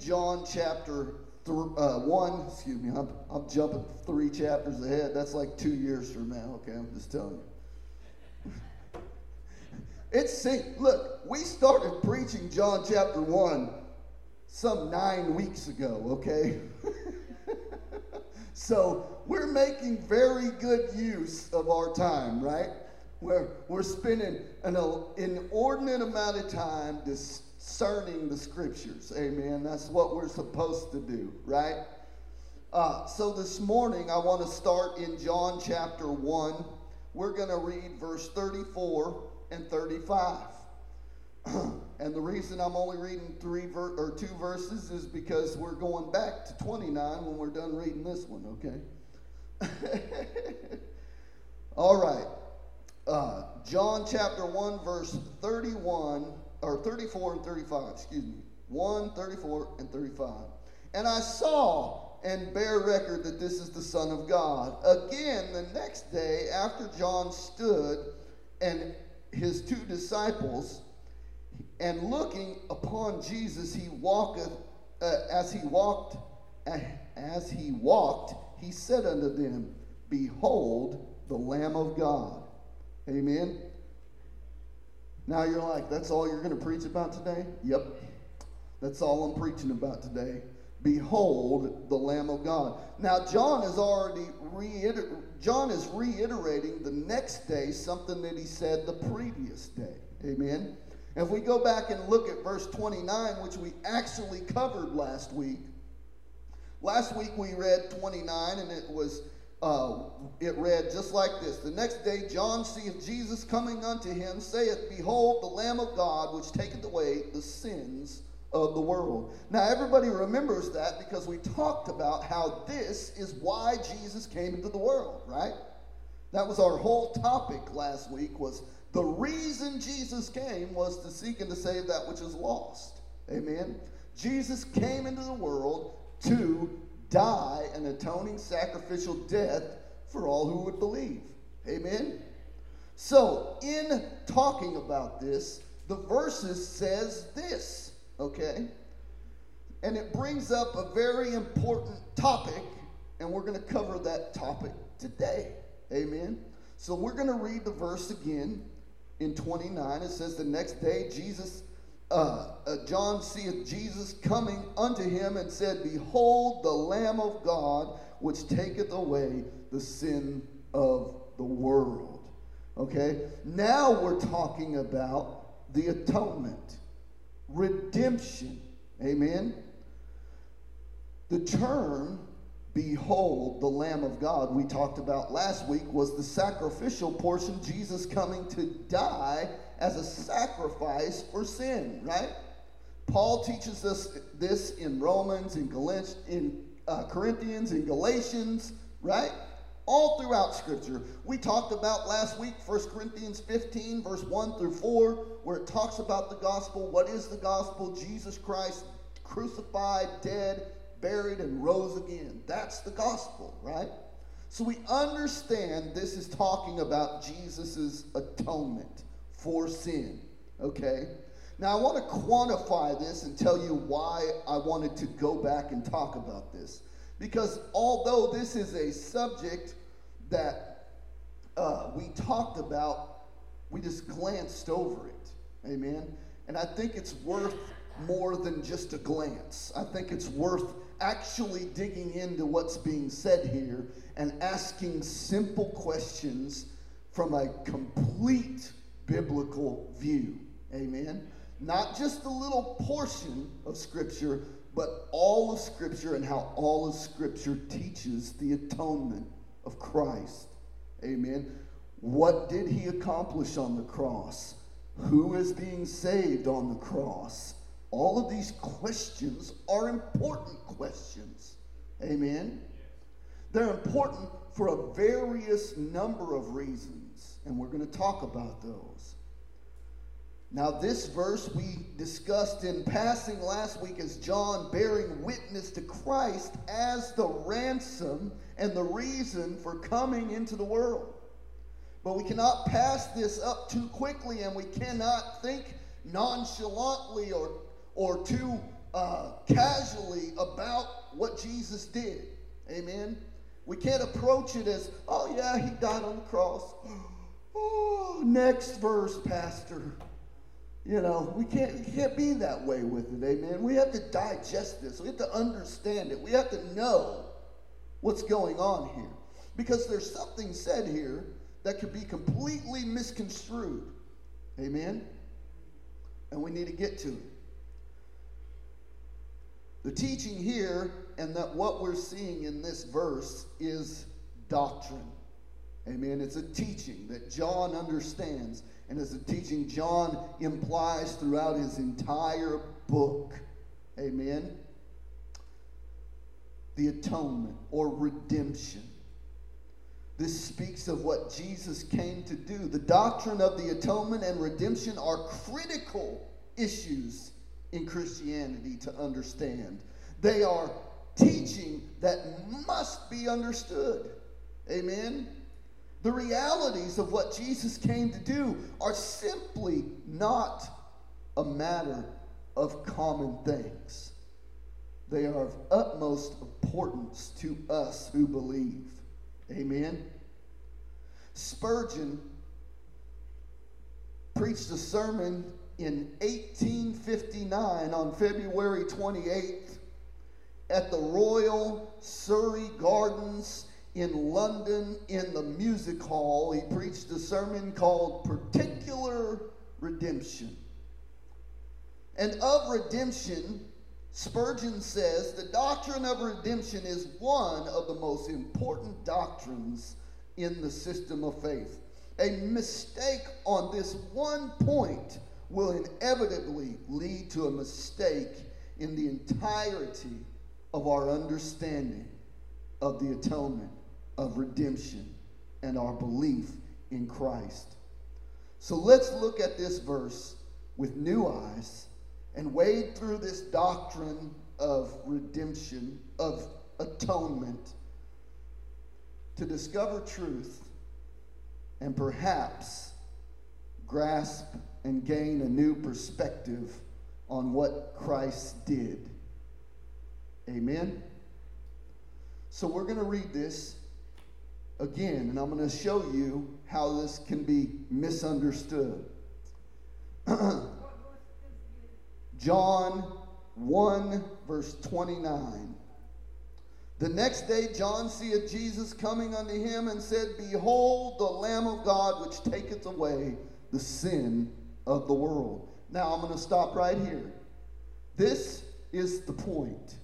John chapter th- uh, 1, excuse me, I'm, I'm jumping three chapters ahead. That's like two years from now, okay? I'm just telling you. It's, see, look, we started preaching John chapter 1 some nine weeks ago, okay? so we're making very good use of our time, right? We're, we're spending an inordinate amount of time discerning the scriptures. Amen. That's what we're supposed to do, right? Uh, so this morning, I want to start in John chapter 1. We're going to read verse 34 and 35. and the reason I'm only reading three ver- or two verses is because we're going back to 29 when we're done reading this one, okay? All right. Uh, John chapter 1, verse 31, or 34 and 35, excuse me. 1, 34, and 35. And I saw and bear record that this is the Son of God. Again, the next day, after John stood and his two disciples, and looking upon Jesus, he walketh, uh, as he walked, uh, as he walked, he said unto them, Behold the Lamb of God. Amen. Now you're like, that's all you're going to preach about today? Yep. That's all I'm preaching about today. Behold the Lamb of God. Now John is already reiter- John is reiterating the next day something that he said the previous day. Amen. If we go back and look at verse 29, which we actually covered last week, last week we read 29 and it was uh, it read just like this The next day John seeth Jesus coming unto him, saith, Behold, the Lamb of God, which taketh away the sins of the world. Now, everybody remembers that because we talked about how this is why Jesus came into the world, right? That was our whole topic last week was the reason Jesus came was to seek and to save that which is lost. Amen. Jesus came into the world to die an atoning sacrificial death for all who would believe. Amen. So, in talking about this, the verses says this, okay? And it brings up a very important topic, and we're going to cover that topic today. Amen. So we're going to read the verse again in 29. It says, The next day, Jesus, uh, uh, John seeth Jesus coming unto him and said, Behold, the Lamb of God, which taketh away the sin of the world. Okay? Now we're talking about the atonement, redemption. Amen? The term Behold, the Lamb of God, we talked about last week, was the sacrificial portion, Jesus coming to die as a sacrifice for sin, right? Paul teaches us this in Romans, in, Gal- in uh, Corinthians, in Galatians, right? All throughout Scripture. We talked about last week 1 Corinthians 15, verse 1 through 4, where it talks about the gospel. What is the gospel? Jesus Christ crucified, dead, buried, and rose again. That's the gospel, right? So we understand this is talking about Jesus' atonement for sin, okay? Now I want to quantify this and tell you why I wanted to go back and talk about this. Because although this is a subject that uh, we talked about, we just glanced over it. Amen? And I think it's worth more than just a glance. I think it's worth actually digging into what's being said here and asking simple questions from a complete biblical view. Amen? Not just a little portion of Scripture, but all of Scripture and how all of Scripture teaches the atonement of Christ. Amen? What did he accomplish on the cross? Who is being saved on the cross? All of these questions are important questions. Amen? They're important for a various number of reasons, and we're going to talk about those. Now, this verse we discussed in passing last week is John bearing witness to Christ as the ransom and the reason for coming into the world. But we cannot pass this up too quickly, and we cannot think nonchalantly or or too uh, casually about what Jesus did. Amen. We can't approach it as, oh, yeah, he died on the cross. Next verse, Pastor. You know, we can't, we can't be that way with it, amen. We have to digest this. We have to understand it. We have to know what's going on here. Because there's something said here that could be completely misconstrued. Amen? And we need to get to it. The teaching here and that what we're seeing in this verse is doctrine. Amen. It's a teaching that John understands, and it's a teaching John implies throughout his entire book. Amen. The atonement or redemption. This speaks of what Jesus came to do. The doctrine of the atonement and redemption are critical issues in Christianity to understand. They are teaching that must be understood. Amen. The realities of what Jesus came to do are simply not a matter of common things. They are of utmost importance to us who believe. Amen. Spurgeon preached a sermon in 1859 on February 28th at the Royal Surrey Gardens in London in the music hall. He preached a sermon called Particular Redemption. And of redemption, Spurgeon says the doctrine of redemption is one of the most important doctrines in the system of faith. A mistake on this one point will inevitably lead to a mistake in the entirety of our understanding of the atonement, of redemption, and our belief in Christ. So let's look at this verse with new eyes and wade through this doctrine of redemption, of atonement, to discover truth and perhaps grasp and gain a new perspective on what Christ did. Amen? So we're going to read this again, and I'm going to show you how this can be misunderstood. John 1, verse 29. The next day John seeth Jesus coming unto him and said, Behold the Lamb of God which taketh away the sin of the world. Now I'm going to stop right here. This is the point.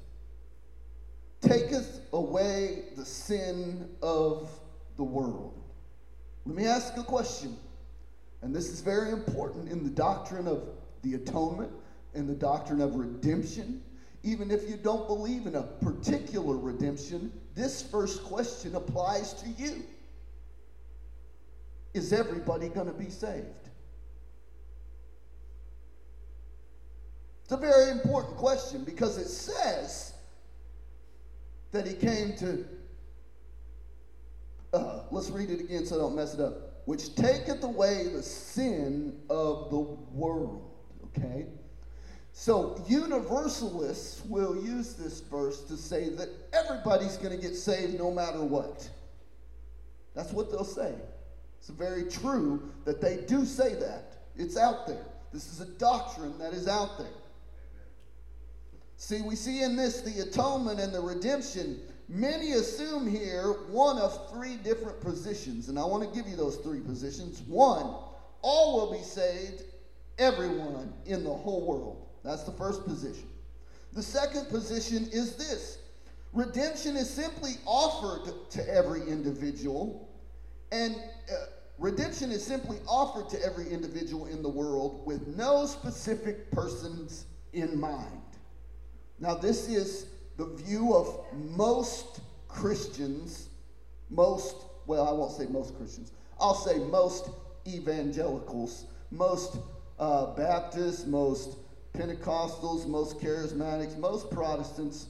Taketh away the sin of the world. Let me ask a question. And this is very important in the doctrine of the atonement in the doctrine of redemption, even if you don't believe in a particular redemption, this first question applies to you. Is everybody going to be saved? It's a very important question because it says that he came to, uh, let's read it again so I don't mess it up, which taketh away the sin of the world. Okay? So, universalists will use this verse to say that everybody's going to get saved no matter what. That's what they'll say. It's very true that they do say that. It's out there. This is a doctrine that is out there. See, we see in this the atonement and the redemption. Many assume here one of three different positions, and I want to give you those three positions. One, all will be saved, everyone in the whole world. That's the first position. The second position is this redemption is simply offered to every individual, and uh, redemption is simply offered to every individual in the world with no specific persons in mind. Now, this is the view of most Christians, most, well, I won't say most Christians, I'll say most evangelicals, most uh, Baptists, most Pentecostals, most charismatics, most Protestants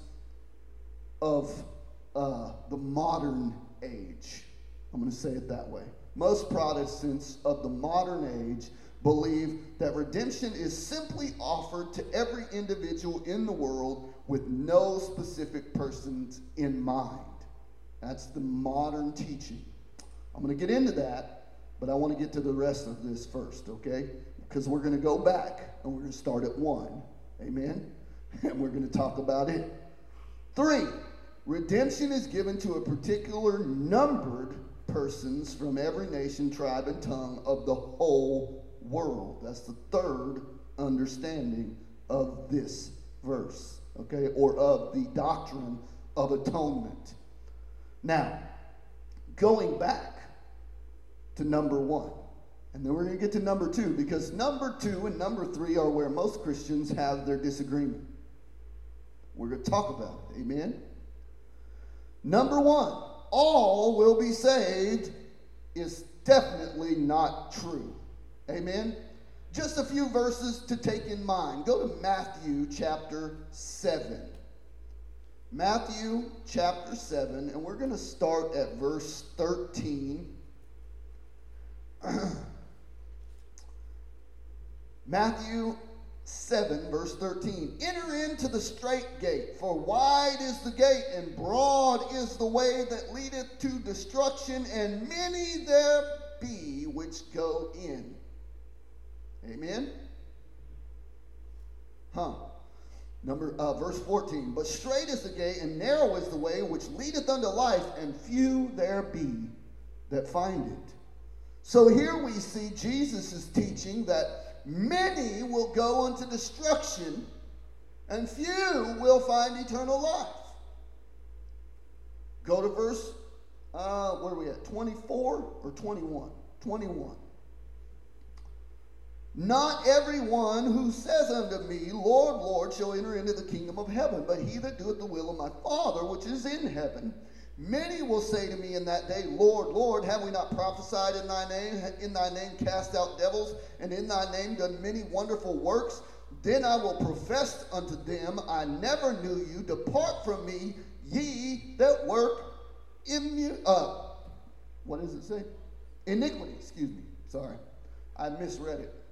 of uh, the modern age. I'm going to say it that way. Most Protestants of the modern age believe that redemption is simply offered to every individual in the world with no specific persons in mind. That's the modern teaching. I'm going to get into that, but I want to get to the rest of this first, okay? Because we're going to go back and we're going to start at one. Amen? And we're going to talk about it. Three, redemption is given to a particular numbered persons from every nation, tribe, and tongue of the whole world. That's the third understanding of this verse, okay, or of the doctrine of atonement. Now, going back to number one, and then we're going to get to number two because number two and number three are where most Christians have their disagreement. We're going to talk about it. Amen? Number one, all will be saved is definitely not true. Amen? Just a few verses to take in mind. Go to Matthew chapter 7. Matthew chapter 7, and we're going to start at verse 13. Matthew 7, verse 13. Enter into the straight gate, for wide is the gate, and broad is the way that leadeth to destruction, and many there be which go in. Amen? Huh. Number uh, verse 14. But straight is the gate, and narrow is the way which leadeth unto life, and few there be that find it. So here we see Jesus is teaching that many will go unto destruction, and few will find eternal life. Go to verse, uh, where are we at? 24 or 21? 21. Not everyone who says unto me, Lord, Lord, shall enter into the kingdom of heaven, but he that doeth the will of my Father which is in heaven. Many will say to me in that day, Lord, Lord, have we not prophesied in thy name, in thy name cast out devils, and in thy name done many wonderful works? Then I will profess unto them, I never knew you. Depart from me, ye that work immu- uh, what does it say? Iniquity, excuse me. Sorry. I misread it.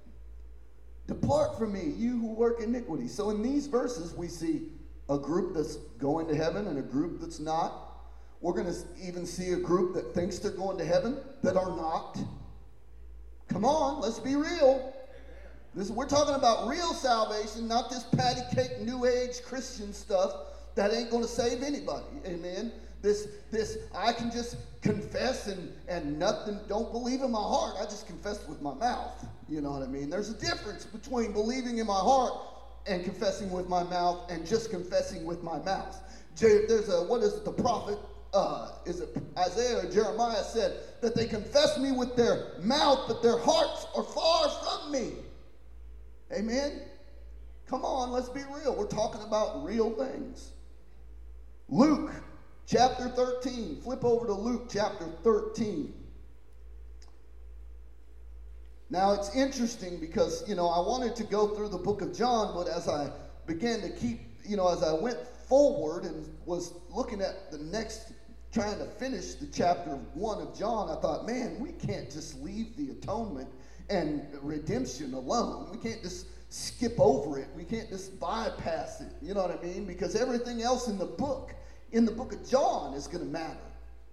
Depart from me, you who work iniquity. So in these verses, we see a group that's going to heaven and a group that's not. We're going to even see a group that thinks they're going to heaven that are not. Come on, let's be real. This, we're talking about real salvation, not this patty cake, new age Christian stuff that ain't going to save anybody. Amen. This, this, I can just confess and, and nothing, don't believe in my heart. I just confess with my mouth. You know what I mean? There's a difference between believing in my heart and confessing with my mouth and just confessing with my mouth. There's a, what is it, the prophet, uh, is it Isaiah or Jeremiah said that they confess me with their mouth, but their hearts are far from me. Amen? Come on, let's be real. We're talking about real things. Luke chapter 13. Flip over to Luke chapter 13. Now it's interesting because, you know, I wanted to go through the book of John, but as I began to keep, you know, as I went forward and was looking at the next, trying to finish the chapter one of John, I thought, man, we can't just leave the atonement and redemption alone. We can't just skip over it. We can't just bypass it. You know what I mean? Because everything else in the book in the book of John is going to matter.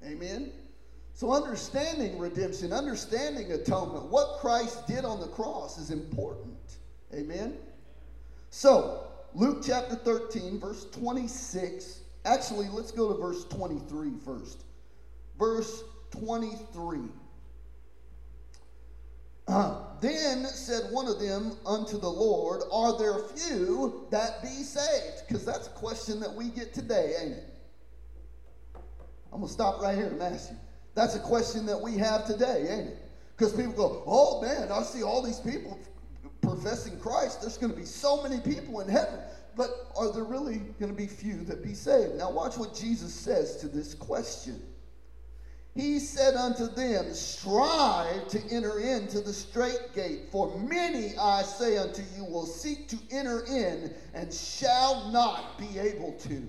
Amen? So, understanding redemption, understanding atonement, what Christ did on the cross is important. Amen? So, Luke chapter 13, verse 26. Actually, let's go to verse 23 first. Verse 23. Uh, then said one of them unto the Lord, Are there few that be saved? Because that's a question that we get today, ain't it? I'm going to stop right here and ask you. That's a question that we have today, ain't it? Because people go, oh man, I see all these people professing Christ. There's going to be so many people in heaven. But are there really going to be few that be saved? Now, watch what Jesus says to this question. He said unto them, Strive to enter into the straight gate, for many, I say unto you, will seek to enter in and shall not be able to.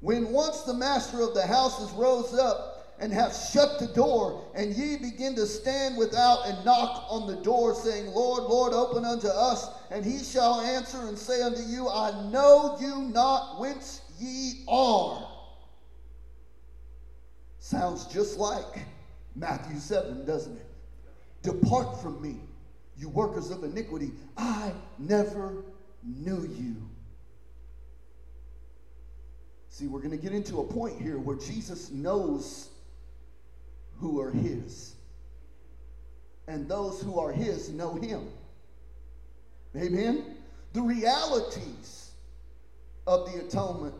When once the master of the houses rose up and have shut the door, and ye begin to stand without and knock on the door, saying, Lord, Lord, open unto us. And he shall answer and say unto you, I know you not whence ye are. Sounds just like Matthew 7, doesn't it? Depart from me, you workers of iniquity. I never knew you. See, we're going to get into a point here where Jesus knows who are his. And those who are his know him. Amen? The realities of the atonement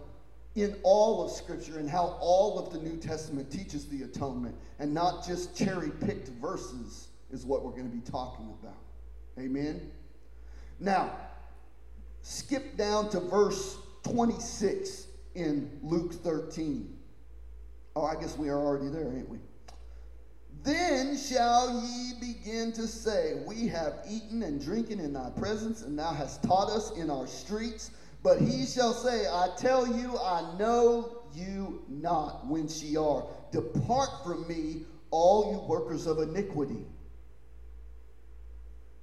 in all of Scripture and how all of the New Testament teaches the atonement and not just cherry picked verses is what we're going to be talking about. Amen? Now, skip down to verse 26 in Luke 13. Oh, I guess we are already there, ain't we? Then shall ye begin to say, We have eaten and drinking in thy presence, and thou hast taught us in our streets. But he shall say, I tell you, I know you not whence ye are. Depart from me, all you workers of iniquity.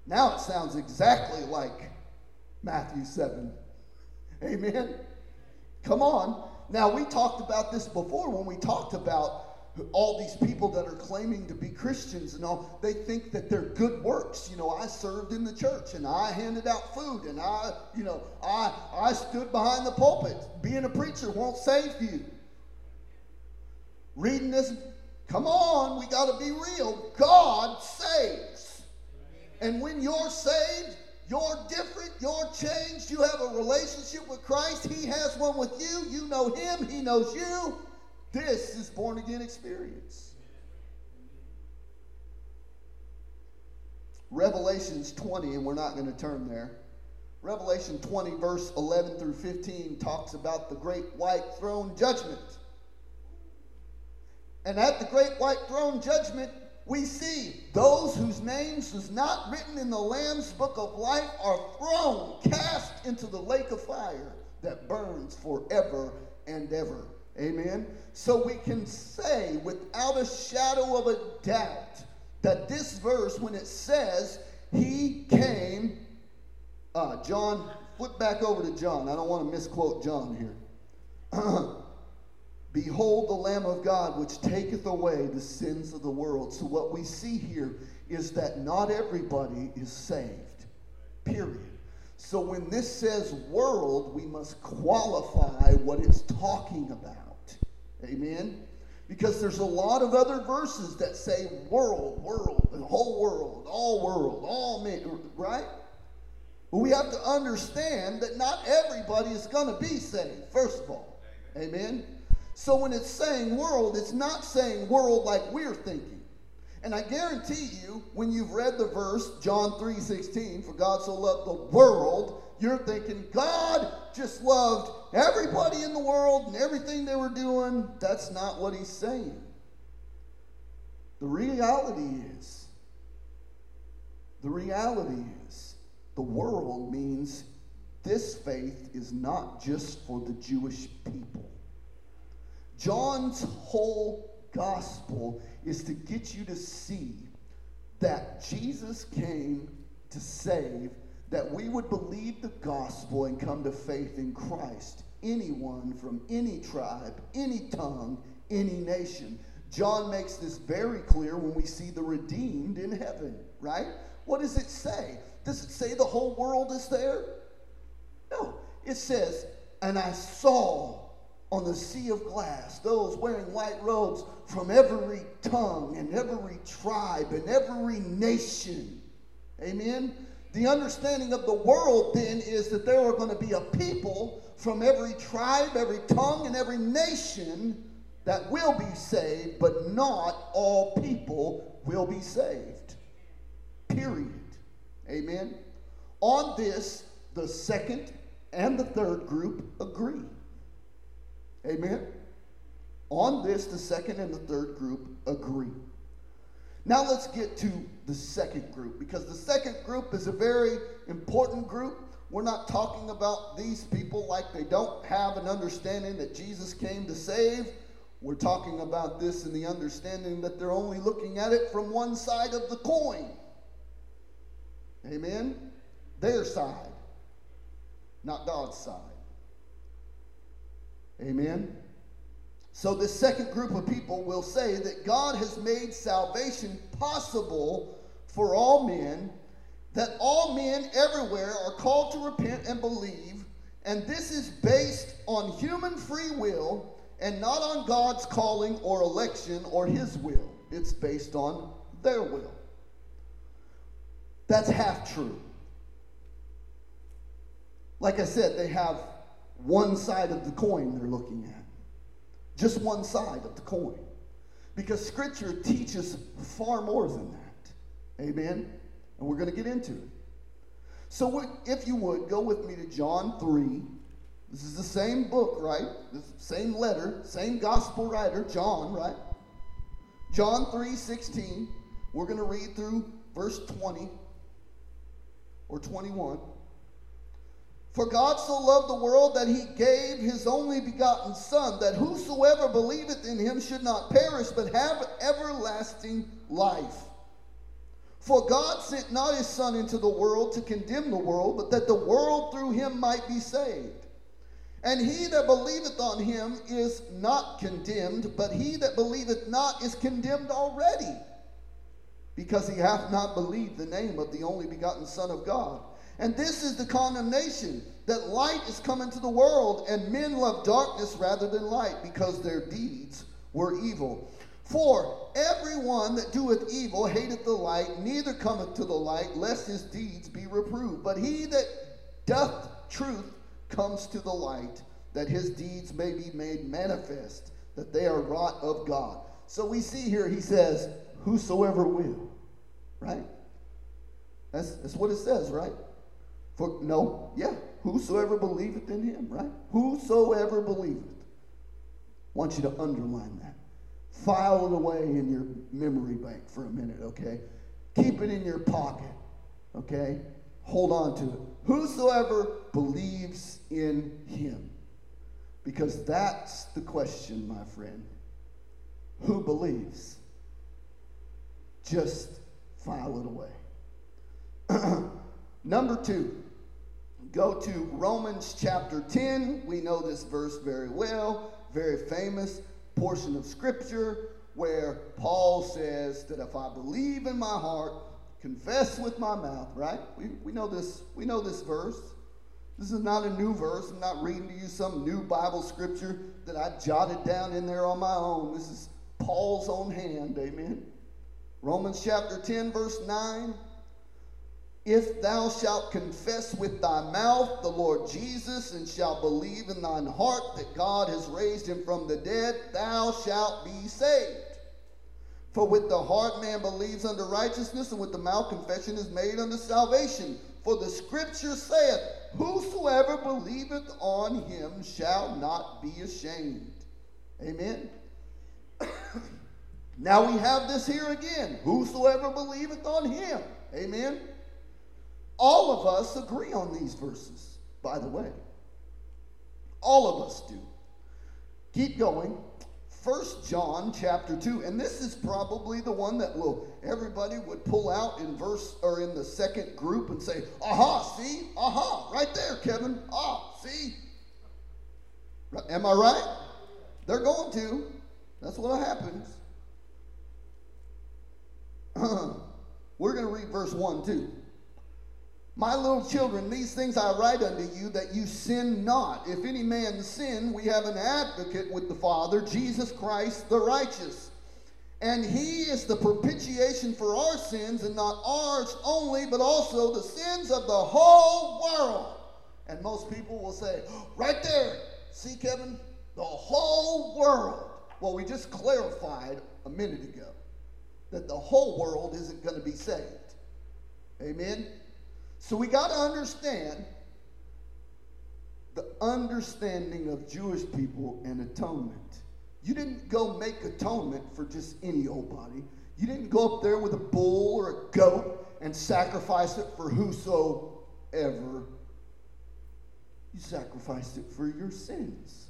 Now it sounds exactly like Matthew 7. Amen. Come on. Now, we talked about this before when we talked about all these people that are claiming to be Christians and all, they think that they're good works. You know, I served in the church and I handed out food and I, you know, I, I stood behind the pulpit. Being a preacher won't save you. Reading this, come on, we got to be real. God saves. And when you're saved, you're different. You're changed. You have a relationship with Christ. He has one with you. You know Him. He knows you. This is born again experience. Revelations 20, and we're not going to turn there. Revelation 20, verse 11 through 15, talks about the great white throne judgment. And at the great white throne judgment, we see those whose names is not written in the Lamb's book of life are thrown, cast into the lake of fire that burns forever and ever. Amen. So we can say without a shadow of a doubt that this verse, when it says he came, uh, John, flip back over to John. I don't want to misquote John here. Behold the Lamb of God, which taketh away the sins of the world. So, what we see here is that not everybody is saved, period. So, when this says world, we must qualify what it's talking about. Amen? Because there's a lot of other verses that say world, world, the whole world, all world, all men, right? But we have to understand that not everybody is going to be saved, first of all. Amen? So when it's saying world, it's not saying world like we're thinking. And I guarantee you, when you've read the verse, John 3:16, for God so loved the world, you're thinking, God just loved everybody in the world and everything they were doing. That's not what he's saying. The reality is, the reality is, the world means this faith is not just for the Jewish people. John's whole gospel is to get you to see that Jesus came to save, that we would believe the gospel and come to faith in Christ. Anyone from any tribe, any tongue, any nation. John makes this very clear when we see the redeemed in heaven, right? What does it say? Does it say the whole world is there? No. It says, and I saw on the sea of glass, those wearing white robes from every tongue and every tribe and every nation. Amen. The understanding of the world then is that there are going to be a people from every tribe, every tongue, and every nation that will be saved, but not all people will be saved. Period. Amen. On this, the second and the third group agree. Amen? On this, the second and the third group agree. Now let's get to the second group because the second group is a very important group. We're not talking about these people like they don't have an understanding that Jesus came to save. we're talking about this in the understanding that they're only looking at it from one side of the coin. Amen? Their side, not God's side. Amen? So, this second group of people will say that God has made salvation possible for all men, that all men everywhere are called to repent and believe, and this is based on human free will and not on God's calling or election or his will. It's based on their will. That's half true. Like I said, they have one side of the coin they're looking at. Just one side of the coin. Because Scripture teaches far more than that. Amen? And we're going to get into it. So, if you would, go with me to John 3. This is the same book, right? The same letter, same gospel writer, John, right? John 3 16. We're going to read through verse 20 or 21. For God so loved the world that he gave his only begotten Son, that whosoever believeth in him should not perish, but have everlasting life. For God sent not his Son into the world to condemn the world, but that the world through him might be saved. And he that believeth on him is not condemned, but he that believeth not is condemned already, because he hath not believed the name of the only begotten Son of God. And this is the condemnation that light is come into the world, and men love darkness rather than light, because their deeds were evil. For everyone that doeth evil hateth the light, neither cometh to the light, lest his deeds be reproved. But he that doth truth comes to the light, that his deeds may be made manifest, that they are wrought of God. So we see here, he says, Whosoever will, right? That's, that's what it says, right? For no, yeah, whosoever believeth in him, right? Whosoever believeth. want you to underline that. File it away in your memory bank for a minute, okay? Keep it in your pocket, okay? Hold on to it. Whosoever believes in him. Because that's the question, my friend. Who believes? Just file it away. Number two, go to Romans chapter 10. We know this verse very well, very famous portion of scripture where Paul says that if I believe in my heart, confess with my mouth, right? We, we know this, we know this verse. This is not a new verse. I'm not reading to you some new Bible scripture that I jotted down in there on my own. This is Paul's own hand, amen. Romans chapter 10, verse 9. If thou shalt confess with thy mouth the Lord Jesus and shalt believe in thine heart that God has raised him from the dead, thou shalt be saved. For with the heart man believes unto righteousness, and with the mouth confession is made unto salvation. For the scripture saith, Whosoever believeth on him shall not be ashamed. Amen. now we have this here again. Whosoever believeth on him. Amen. All of us agree on these verses, by the way. All of us do. Keep going. First John chapter 2, and this is probably the one that will everybody would pull out in verse or in the second group and say, aha, see, aha, right there, Kevin. Ah, see. Am I right? They're going to. That's what happens. We're going to read verse 1 too. My little children, these things I write unto you that you sin not. If any man sin, we have an advocate with the Father, Jesus Christ the righteous. And he is the propitiation for our sins, and not ours only, but also the sins of the whole world. And most people will say, right there, see, Kevin, the whole world. Well, we just clarified a minute ago that the whole world isn't going to be saved. Amen? So we got to understand the understanding of Jewish people and atonement. You didn't go make atonement for just any old body. You didn't go up there with a bull or a goat and sacrifice it for whosoever. You sacrificed it for your sins.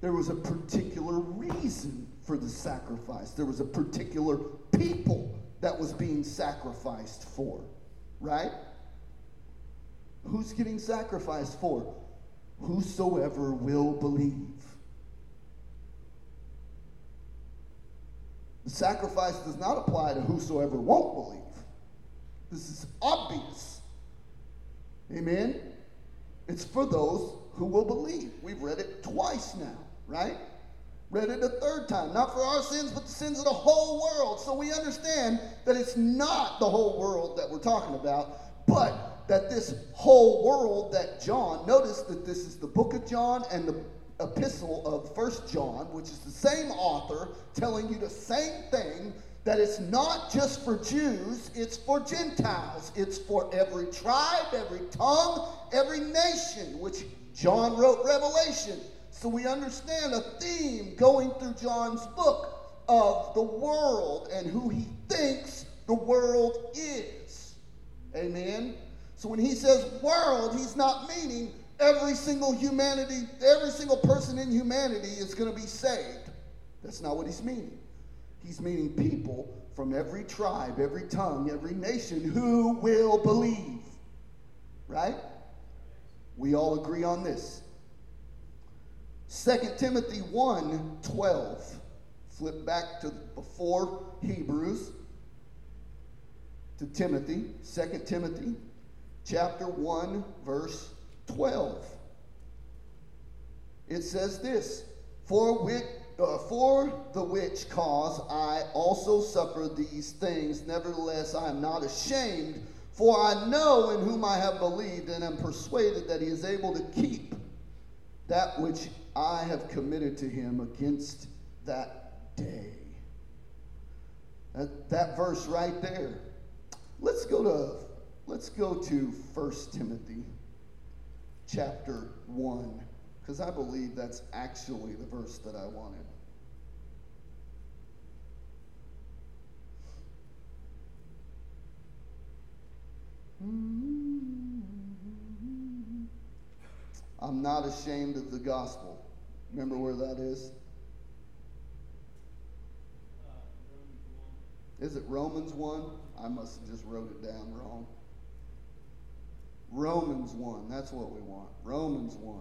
There was a particular reason for the sacrifice. There was a particular people that was being sacrificed for, right? Who's getting sacrificed for? Whosoever will believe. The sacrifice does not apply to whosoever won't believe. This is obvious. Amen? It's for those who will believe. We've read it twice now, right? Read it a third time. Not for our sins, but the sins of the whole world. So we understand that it's not the whole world that we're talking about, but that this whole world that John, notice that this is the book of John and the epistle of First John, which is the same author telling you the same thing that it's not just for Jews, it's for Gentiles. It's for every tribe, every tongue, every nation, which John wrote Revelation. So we understand a theme going through John's book of the world and who he thinks the world is. Amen. So when he says world, he's not meaning every single humanity, every single person in humanity is going to be saved. That's not what he's meaning. He's meaning people from every tribe, every tongue, every nation who will believe. Right? We all agree on this. 2 Timothy 1 12. Flip back to before Hebrews to Timothy. 2 Timothy chapter 1, verse 12. It says this For, which, uh, for the which cause I also suffer these things, nevertheless I am not ashamed, for I know in whom I have believed and am persuaded that he is able to keep that which I have committed to him against that day. That, that verse right there. Let's go to let's go to 1 Timothy chapter 1 because I believe that's actually the verse that I wanted. I'm not ashamed of the gospel. Remember where that is? Is it Romans 1? I must have just wrote it down wrong. Romans 1. That's what we want. Romans 1.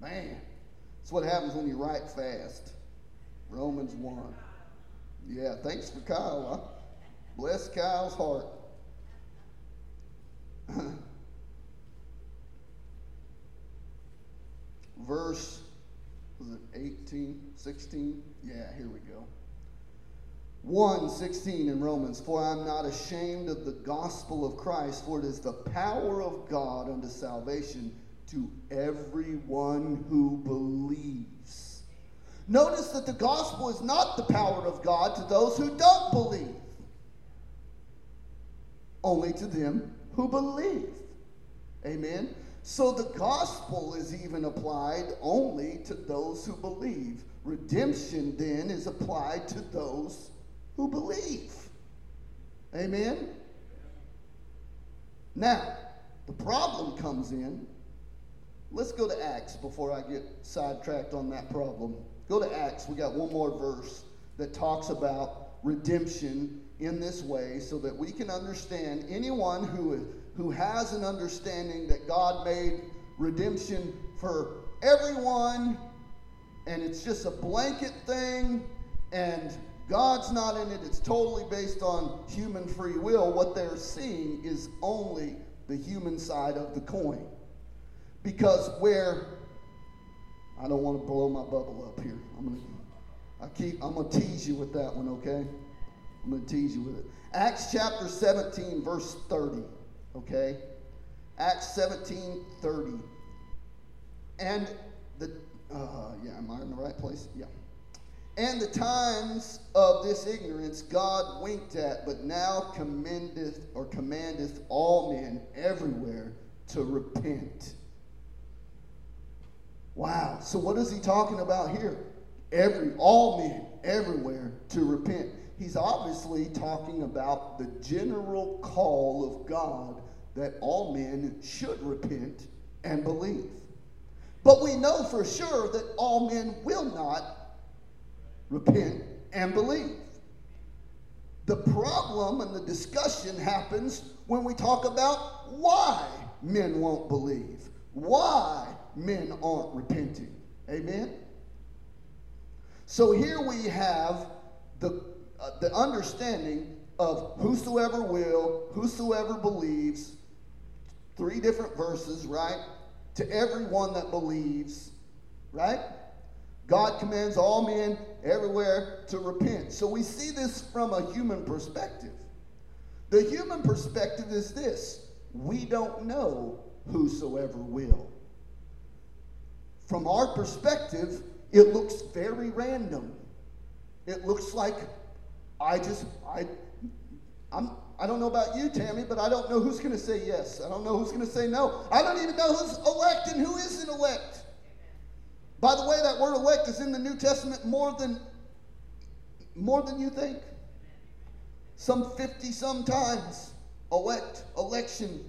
Man, that's what happens when you write fast. Romans 1. Yeah, thanks for Kyle. Bless Kyle's heart. Verse, was it 18, 16? Yeah, here we go. 1 16 in Romans, for I am not ashamed of the gospel of Christ, for it is the power of God unto salvation to everyone who believes. Notice that the gospel is not the power of God to those who don't believe, only to them who believe. Amen. So the gospel is even applied only to those who believe. Redemption then is applied to those who believe. Amen? Now, the problem comes in. Let's go to Acts before I get sidetracked on that problem. Go to Acts. We got one more verse that talks about redemption in this way so that we can understand anyone who, who has an understanding that God made redemption for everyone and it's just a blanket thing and God's not in it. It's totally based on human free will. What they're seeing is only the human side of the coin. Because where I don't want to blow my bubble up here. I'm gonna I keep I'm gonna tease you with that one, okay? I'm gonna tease you with it. Acts chapter 17, verse 30. Okay? Acts 17, 30. And the uh, yeah, am I in the right place? Yeah. And the times of this ignorance God winked at, but now commendeth or commandeth all men everywhere to repent. Wow. So what is he talking about here? Every all men everywhere to repent. He's obviously talking about the general call of God that all men should repent and believe. But we know for sure that all men will not repent and believe. The problem and the discussion happens when we talk about why men won't believe, why men aren't repenting. Amen? So here we have the, uh, the understanding of whosoever will, whosoever believes, three different verses, right? To everyone that believes, right? God commands all men everywhere to repent. So we see this from a human perspective. The human perspective is this we don't know whosoever will. From our perspective, it looks very random. It looks like I just, I, I'm, I don't know about you, Tammy, but I don't know who's going to say yes. I don't know who's going to say no. I don't even know who's elect and who isn't elect. By the way, that word elect is in the New Testament more than more than you think. Some 50 sometimes. Elect, election,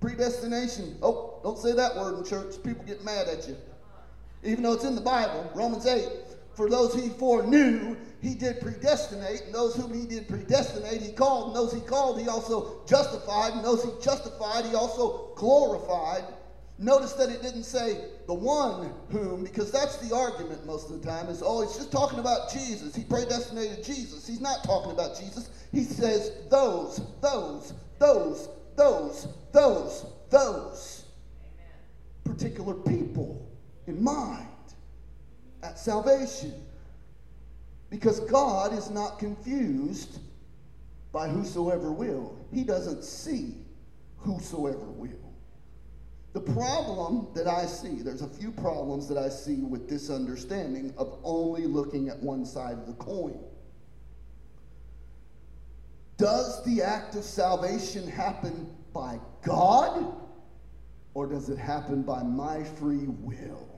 predestination. Oh, don't say that word in church. People get mad at you. Even though it's in the Bible, Romans 8. For those he foreknew, he did predestinate, and those whom he did predestinate, he called, and those he called, he also justified, and those he justified, he also glorified. Notice that it didn't say the one whom, because that's the argument most of the time, is oh, it's just talking about Jesus. He predestinated Jesus. He's not talking about Jesus. He says those, those, those, those, those, those Amen. particular people in mind at salvation. Because God is not confused by whosoever will. He doesn't see whosoever will. The problem that I see, there's a few problems that I see with this understanding of only looking at one side of the coin. Does the act of salvation happen by God or does it happen by my free will?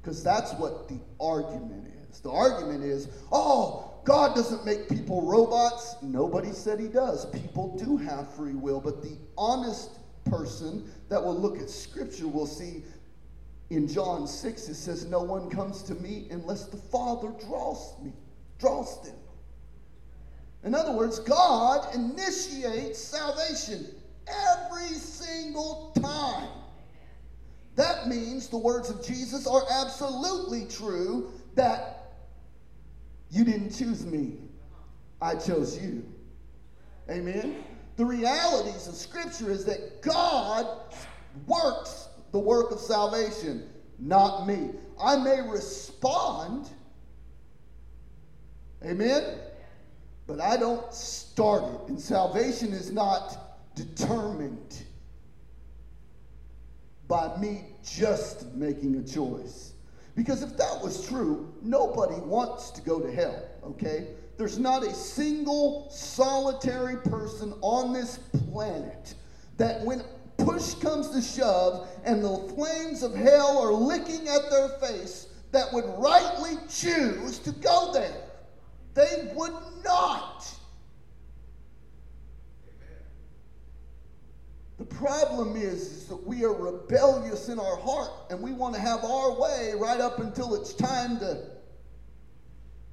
Because that's what the argument is. The argument is, oh, God doesn't make people robots. Nobody said he does. People do have free will, but the honest person that will look at Scripture will see in John 6, it says, No one comes to me unless the Father draws me, draws them. In other words, God initiates salvation every single time. That means the words of Jesus are absolutely true that you didn't choose me, I chose you. Amen? The realities of Scripture is that God works the work of salvation, not me. I may respond, amen, but I don't start it. And salvation is not determined by me just making a choice. Because if that was true, nobody wants to go to hell, okay? There's not a single solitary person on this planet that when push comes to shove and the flames of hell are licking at their face that would rightly choose to go there. They would not. The problem is, is, that we are rebellious in our heart and we want to have our way right up until it's time to,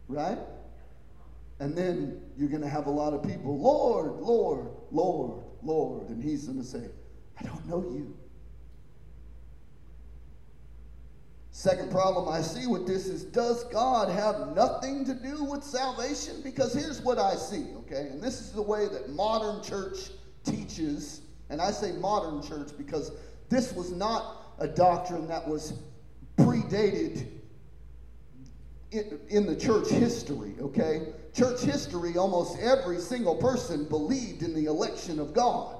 right? And then you're going to have a lot of people, Lord, Lord, Lord, Lord. And he's going to say, I don't know you. Second problem I see with this is does God have nothing to do with salvation? Because here's what I see, okay? And this is the way that modern church teaches. And I say modern church because this was not a doctrine that was predated in, in the church history, okay? Church history, almost every single person believed in the election of God.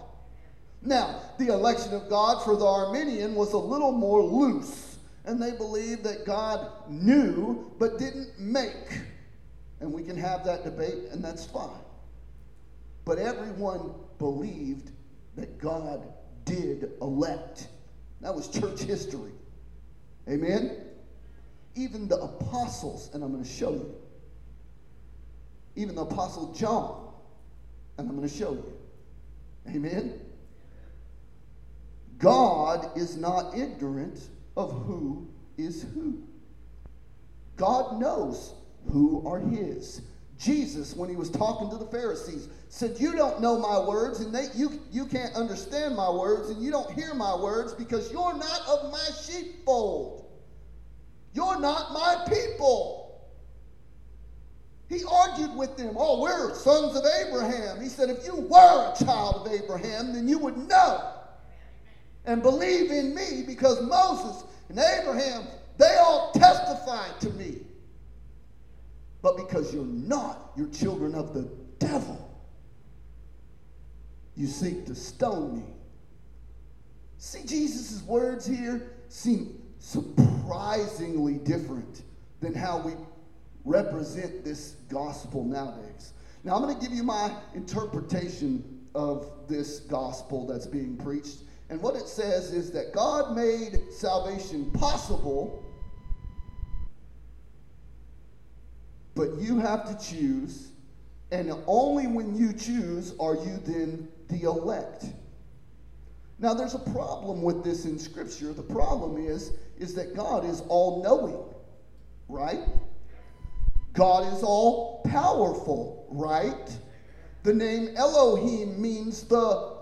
Now, the election of God for the Arminian was a little more loose, and they believed that God knew but didn't make. And we can have that debate, and that's fine. But everyone believed that God did elect. That was church history. Amen? Even the apostles, and I'm going to show you even the Apostle John. And I'm going to show you. Amen? God is not ignorant of who is who. God knows who are his. Jesus, when he was talking to the Pharisees, said, You don't know my words, and they, you, you can't understand my words, and you don't hear my words because you're not of my sheepfold. You're not my people. He argued with them. Oh, we're sons of Abraham. He said, If you were a child of Abraham, then you would know and believe in me because Moses and Abraham, they all testified to me. But because you're not, you're children of the devil. You seek to stone me. See, Jesus' words here seem surprisingly different than how we represent this gospel nowadays. Now, I'm going to give you my interpretation of this gospel that's being preached. And what it says is that God made salvation possible, but you have to choose. And only when you choose are you then the elect. Now, there's a problem with this in Scripture. The problem is, is that God is all knowing, right? God is all powerful, right? The name Elohim means the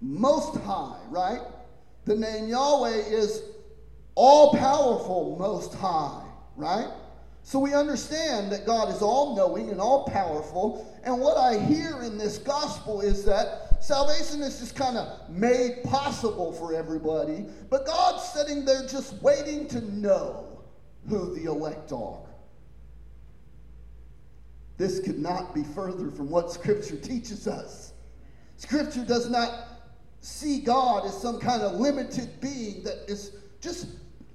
most high, right? The name Yahweh is all powerful, most high, right? So we understand that God is all knowing and all powerful. And what I hear in this gospel is that salvation is just kind of made possible for everybody, but God's sitting there just waiting to know who the elect are. This could not be further from what Scripture teaches us. Scripture does not see God as some kind of limited being that is just,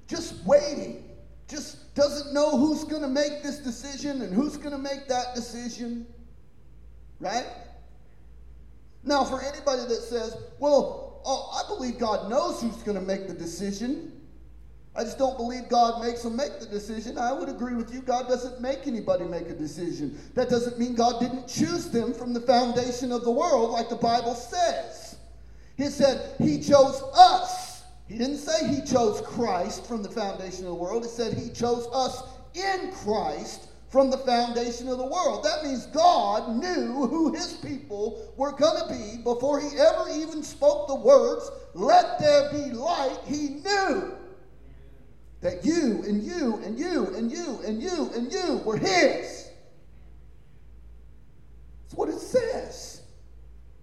just waiting just doesn't know who's going to make this decision and who's going to make that decision. Right? Now, for anybody that says, well, oh, I believe God knows who's going to make the decision, I just don't believe God makes them make the decision. I would agree with you. God doesn't make anybody make a decision. That doesn't mean God didn't choose them from the foundation of the world, like the Bible says. He said He chose us he didn't say he chose Christ from the foundation of the world. He said he chose us in Christ from the foundation of the world. That means God knew who his people were going to be before he ever even spoke the words, let there be light. He knew that you and you and you and you and you and you were his. That's what it says.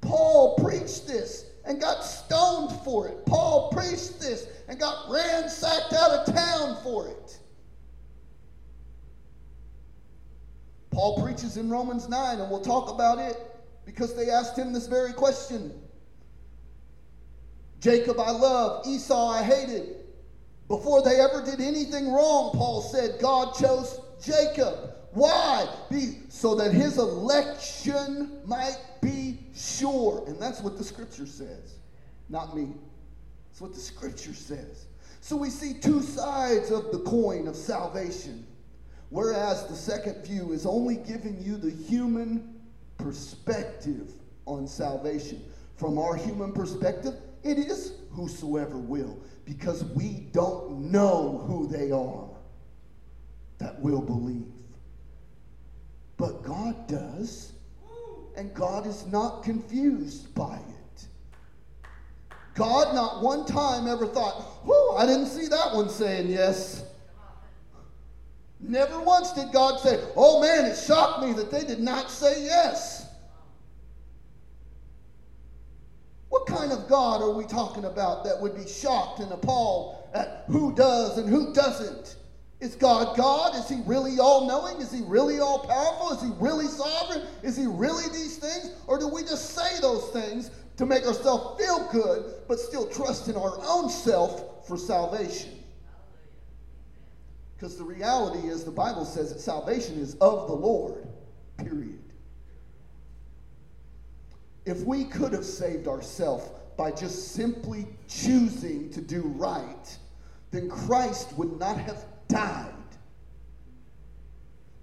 Paul preached this and got stoned for it. Paul preached this and got ransacked out of town for it. Paul preaches in Romans 9, and we'll talk about it because they asked him this very question Jacob I love, Esau I hated. Before they ever did anything wrong, Paul said, God chose Jacob. Why? Be, so that his election might be sure. And that's what the scripture says, not me. That's what the scripture says. So we see two sides of the coin of salvation, whereas the second view is only giving you the human perspective on salvation. From our human perspective, it is whosoever will, because we don't know who they are that will believe. But God does and God is not confused by it. God not one time ever thought, whoo, I didn't see that one saying yes. Never once did God say, oh man, it shocked me that they did not say yes. What kind of God are we talking about that would be shocked and appalled at who does and who doesn't? Is God God? Is he really all knowing? Is he really all powerful? Is he really sovereign? Is he really these things? Or do we just say those things to make ourselves feel good, but still trust in our own self for salvation? Because the reality is, the Bible says that salvation is of the Lord, period. If we could have saved ourselves by just simply choosing to do right, then Christ would not have died.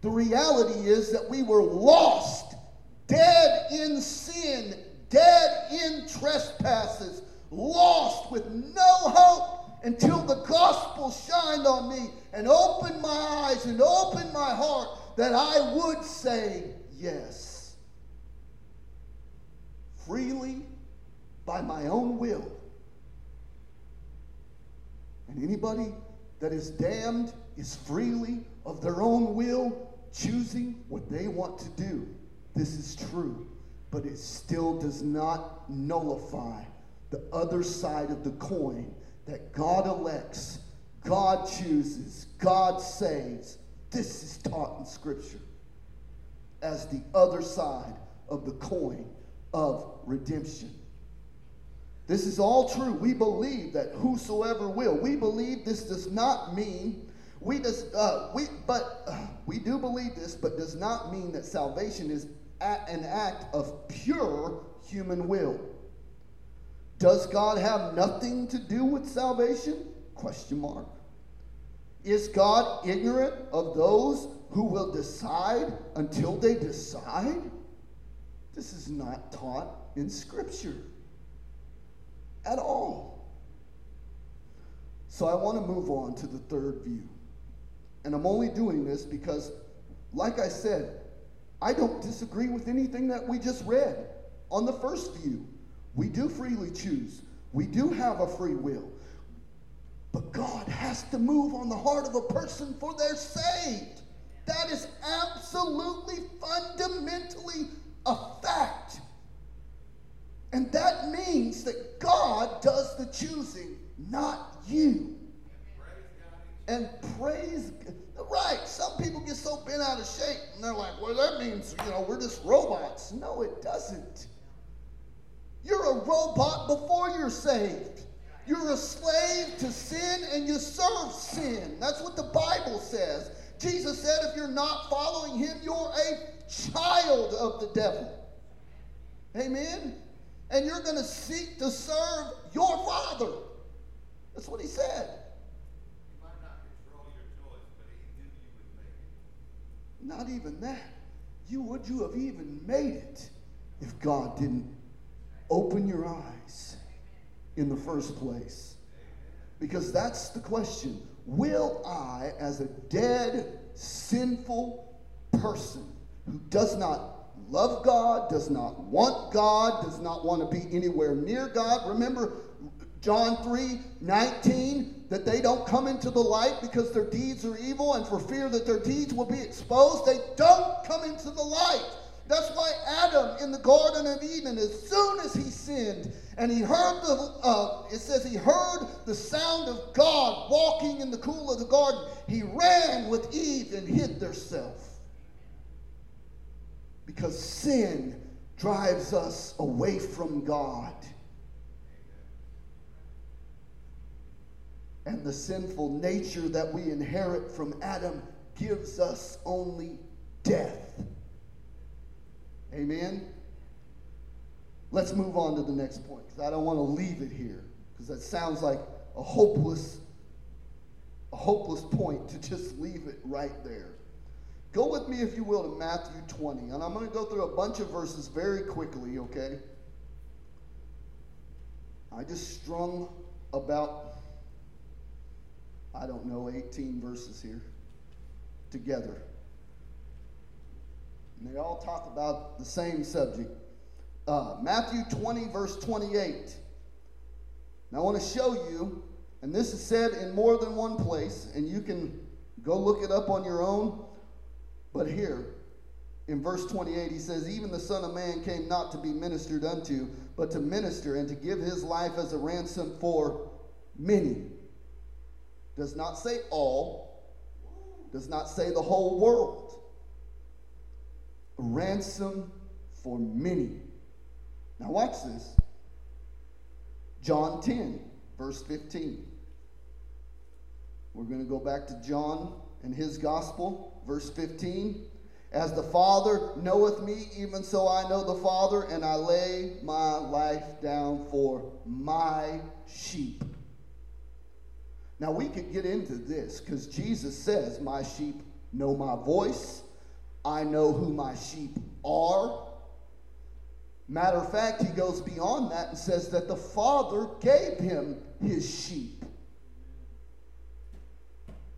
The reality is that we were lost, dead in sin, dead in trespasses, lost with no hope until the gospel shined on me and opened my eyes and opened my heart that I would say yes. Freely by my own will. And anybody that is damned is freely of their own will choosing what they want to do. This is true, but it still does not nullify the other side of the coin that God elects, God chooses, God saves. This is taught in Scripture as the other side of the coin of redemption. This is all true. We believe that whosoever will. We believe this does not mean we just uh, we but uh, we do believe this, but does not mean that salvation is an act of pure human will. Does God have nothing to do with salvation? Question mark. Is God ignorant of those who will decide until they decide? This is not taught in Scripture at all. So I want to move on to the third view. And I'm only doing this because, like I said, I don't disagree with anything that we just read on the first view. We do freely choose, we do have a free will. But God has to move on the heart of a person for their saved. That is absolutely fundamentally a fact. And that means that God does the choosing, not you. And praise, right, some people get so bent out of shape and they're like, well, that means, you know, we're just robots. No, it doesn't. You're a robot before you're saved. You're a slave to sin and you serve sin. That's what the Bible says. Jesus said if you're not following him, you're a child of the devil. Amen? and you're going to seek to serve your father. That's what he said. Not even that. You would you have even made it if God didn't open your eyes in the first place? Because that's the question. Will I, as a dead, sinful person who does not love God, does not want God, does not want to be anywhere near God. Remember John 3 19, that they don't come into the light because their deeds are evil and for fear that their deeds will be exposed, they don't come into the light. That's why Adam in the Garden of Eden, as soon as he sinned and he heard the, uh, it says he heard the sound of God walking in the cool of the garden, he ran with Eve and hid theirself because sin drives us away from God. And the sinful nature that we inherit from Adam gives us only death. Amen? Let's move on to the next point because I don't want to leave it here because that sounds like a hopeless, a hopeless point to just leave it right there. Go with me, if you will, to Matthew 20. And I'm going to go through a bunch of verses very quickly, okay? I just strung about, I don't know, 18 verses here together. And they all talk about the same subject. Uh, Matthew 20, verse 28. Now I want to show you, and this is said in more than one place, and you can go look it up on your own. But here, in verse 28, he says, Even the Son of Man came not to be ministered unto, but to minister and to give his life as a ransom for many. Does not say all, does not say the whole world. Ransom for many. Now, watch this. John 10, verse 15. We're going to go back to John and his gospel. Verse 15 As the Father knoweth me, even so I know the Father, and I lay my life down for my sheep. Now, we could get into this because Jesus says, My sheep know my voice. I know who my sheep are. Matter of fact, he goes beyond that and says that the Father gave him his sheep.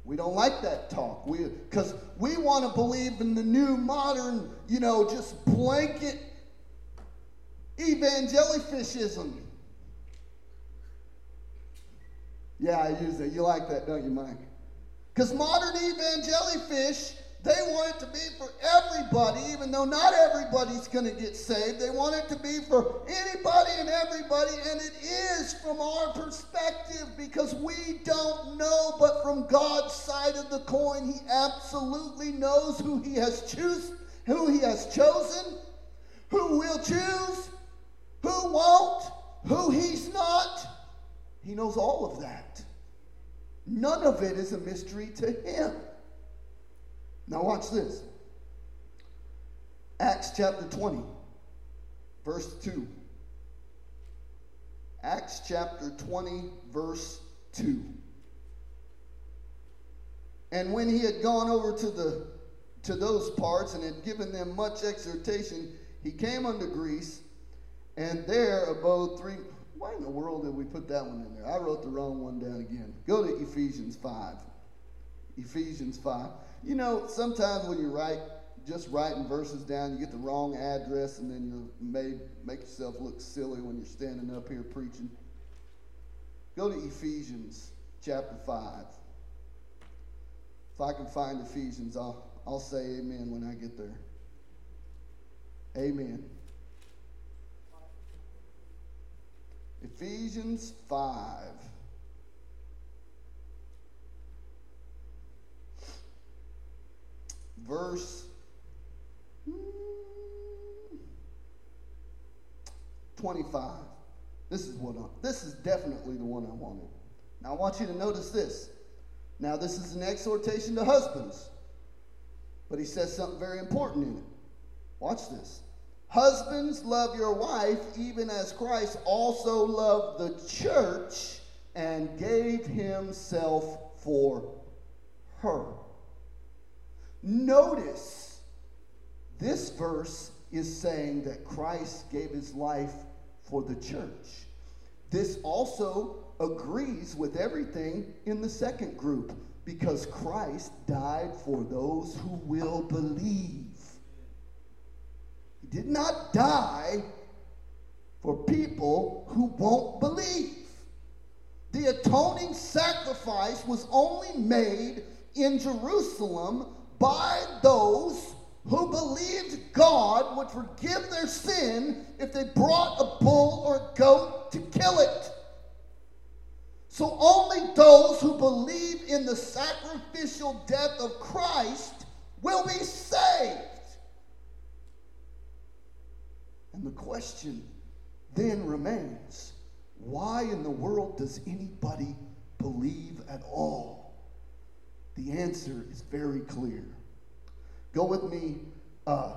We don't like that talk. We because we want to believe in the new modern, you know, just blanket evangelifishism. Yeah, I use that. You like that, don't you, Mike? Because modern evangelifish they want it to be for everybody, even though not everybody's going to get saved. They want it to be for anybody and everybody, and it is from our perspective because we don't know, but from God's side of the coin, He absolutely knows who He has choose, who He has chosen, who will choose, who won't, who He's not. He knows all of that. None of it is a mystery to Him. Now, watch this Acts chapter 20, verse 2. Acts chapter 20, verse 2. And when he had gone over to the to those parts and had given them much exhortation, he came unto Greece, and there abode three. Why in the world did we put that one in there? I wrote the wrong one down again. Go to Ephesians 5. Ephesians 5. You know, sometimes when you write, just writing verses down, you get the wrong address, and then you made make yourself look silly when you're standing up here preaching. Go to Ephesians chapter five. If I can find Ephesians, I'll I'll say amen when I get there. Amen. Ephesians 5. Verse 25. This is what I, this is definitely the one I wanted. Now I want you to notice this. Now this is an exhortation to husbands. But he says something very important in it. Watch this. Husbands, love your wife even as Christ also loved the church and gave himself for her. Notice this verse is saying that Christ gave his life for the church. This also agrees with everything in the second group because Christ died for those who will believe. He did not die for people who won't believe. The atoning sacrifice was only made in Jerusalem by those who believed God would forgive their sin if they brought a bull or a goat to kill it. So only those who believe in the sacrificial death of Christ will be saved. And the question then remains why in the world does anybody believe at all? The answer is very clear. Go with me uh,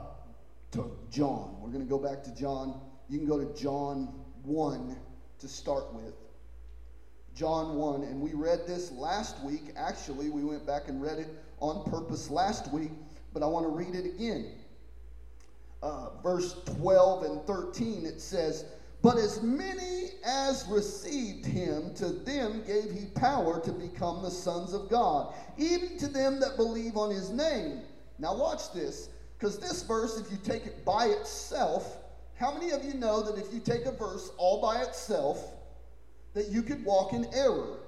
to John. We're going to go back to John. You can go to John 1 to start with. John 1, and we read this last week. Actually, we went back and read it on purpose last week, but I want to read it again. Uh, verse 12 and 13, it says, But as many as received him, to them gave he power to become the sons of God, even to them that believe on his name. Now, watch this, because this verse, if you take it by itself, how many of you know that if you take a verse all by itself, that you could walk in error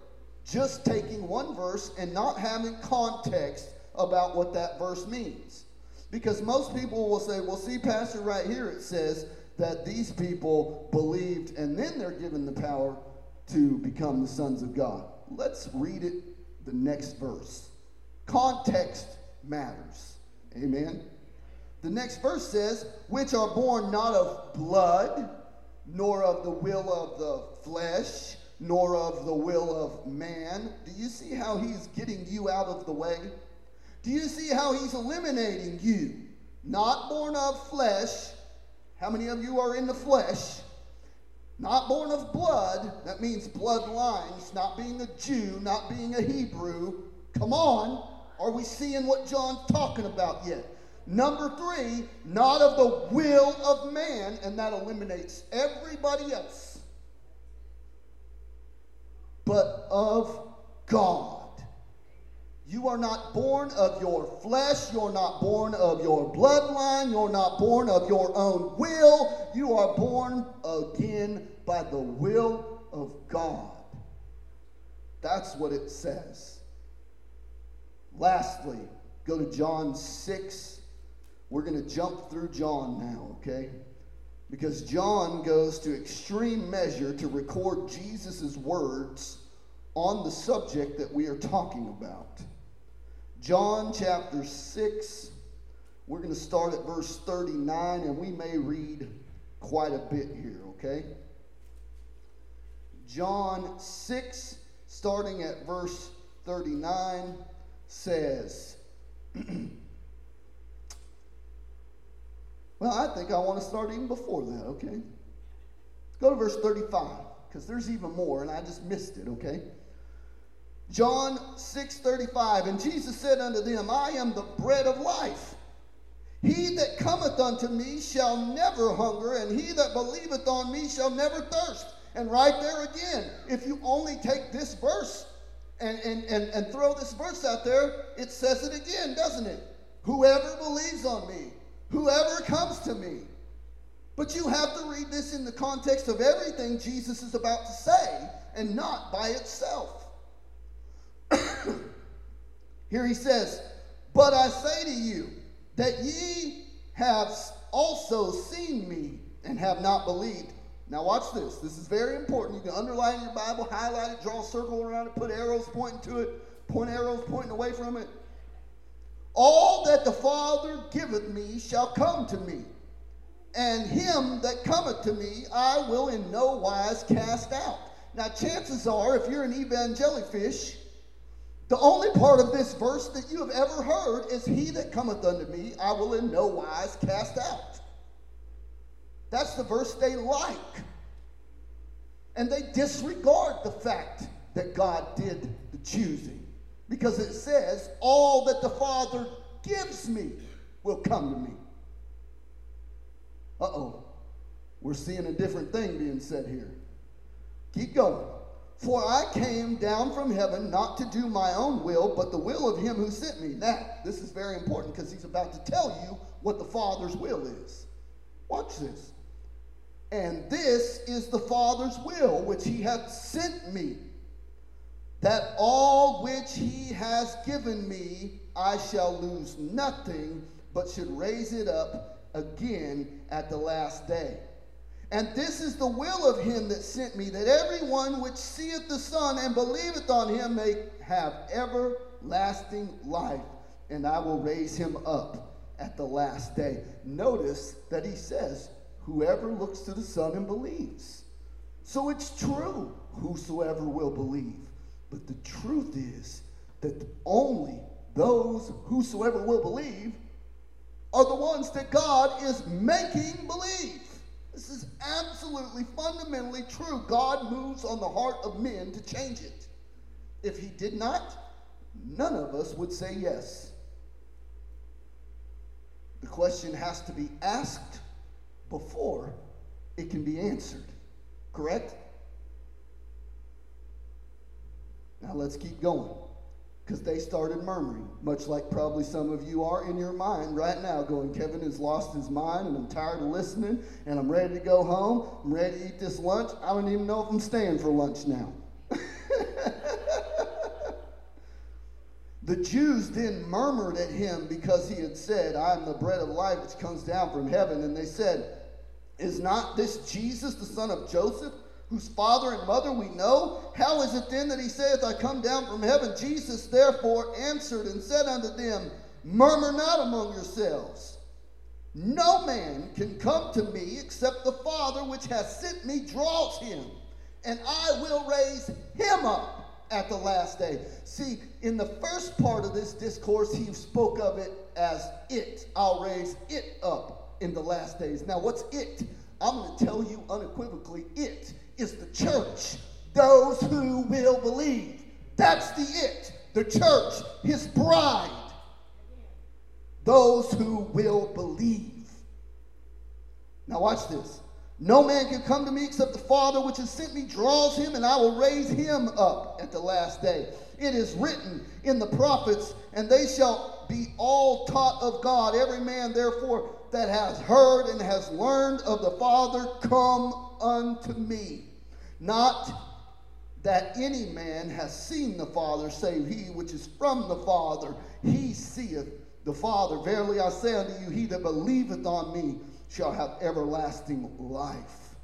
just taking one verse and not having context about what that verse means? Because most people will say, well, see, Pastor, right here it says, that these people believed and then they're given the power to become the sons of God. Let's read it, the next verse. Context matters. Amen. The next verse says, which are born not of blood, nor of the will of the flesh, nor of the will of man. Do you see how he's getting you out of the way? Do you see how he's eliminating you? Not born of flesh, how many of you are in the flesh? Not born of blood, that means bloodlines, not being a Jew, not being a Hebrew. Come on, are we seeing what John's talking about yet? Number three, not of the will of man, and that eliminates everybody else, but of God. You are not born of your flesh. You're not born of your bloodline. You're not born of your own will. You are born again by the will of God. That's what it says. Lastly, go to John 6. We're going to jump through John now, okay? Because John goes to extreme measure to record Jesus' words on the subject that we are talking about. John chapter 6, we're going to start at verse 39, and we may read quite a bit here, okay? John 6, starting at verse 39, says, Well, I think I want to start even before that, okay? Let's go to verse 35, because there's even more, and I just missed it, okay? John 6:35 and Jesus said unto them I am the bread of life. He that cometh unto me shall never hunger and he that believeth on me shall never thirst. And right there again if you only take this verse and, and, and, and throw this verse out there it says it again doesn't it? Whoever believes on me whoever comes to me. But you have to read this in the context of everything Jesus is about to say and not by itself Here he says, But I say to you that ye have also seen me and have not believed. Now, watch this. This is very important. You can underline your Bible, highlight it, draw a circle around it, put arrows pointing to it, point arrows pointing away from it. All that the Father giveth me shall come to me, and him that cometh to me I will in no wise cast out. Now, chances are, if you're an evangelifish, the only part of this verse that you have ever heard is, He that cometh unto me, I will in no wise cast out. That's the verse they like. And they disregard the fact that God did the choosing. Because it says, All that the Father gives me will come to me. Uh oh. We're seeing a different thing being said here. Keep going. For I came down from heaven not to do my own will, but the will of him who sent me. Now, this is very important because he's about to tell you what the Father's will is. Watch this. And this is the Father's will which he hath sent me, that all which he has given me I shall lose nothing, but should raise it up again at the last day. And this is the will of him that sent me, that everyone which seeth the Son and believeth on him may have everlasting life, and I will raise him up at the last day. Notice that he says, Whoever looks to the Son and believes. So it's true, whosoever will believe. But the truth is that only those whosoever will believe are the ones that God is making believe. Absolutely fundamentally true. God moves on the heart of men to change it. If he did not, none of us would say yes. The question has to be asked before it can be answered. Correct? Now let's keep going because they started murmuring, much like probably some of you are in your mind right now, going, Kevin has lost his mind, and I'm tired of listening, and I'm ready to go home. I'm ready to eat this lunch. I don't even know if I'm staying for lunch now. the Jews then murmured at him because he had said, I am the bread of life which comes down from heaven. And they said, Is not this Jesus, the son of Joseph? Whose father and mother we know? How is it then that he saith, I come down from heaven? Jesus therefore answered and said unto them, Murmur not among yourselves. No man can come to me except the Father which hath sent me draws him, and I will raise him up at the last day. See, in the first part of this discourse, he spoke of it as it. I'll raise it up in the last days. Now, what's it? I'm going to tell you unequivocally it is the church, those who will believe. That's the it. The church, his bride. those who will believe. Now, watch this. No man can come to me except the Father which has sent me draws him, and I will raise him up at the last day. It is written in the prophets, and they shall be all taught of God. Every man, therefore, that has heard and has learned of the Father, come unto me. Not that any man has seen the Father, save he which is from the Father. He seeth the Father. Verily I say unto you, he that believeth on me shall have everlasting life.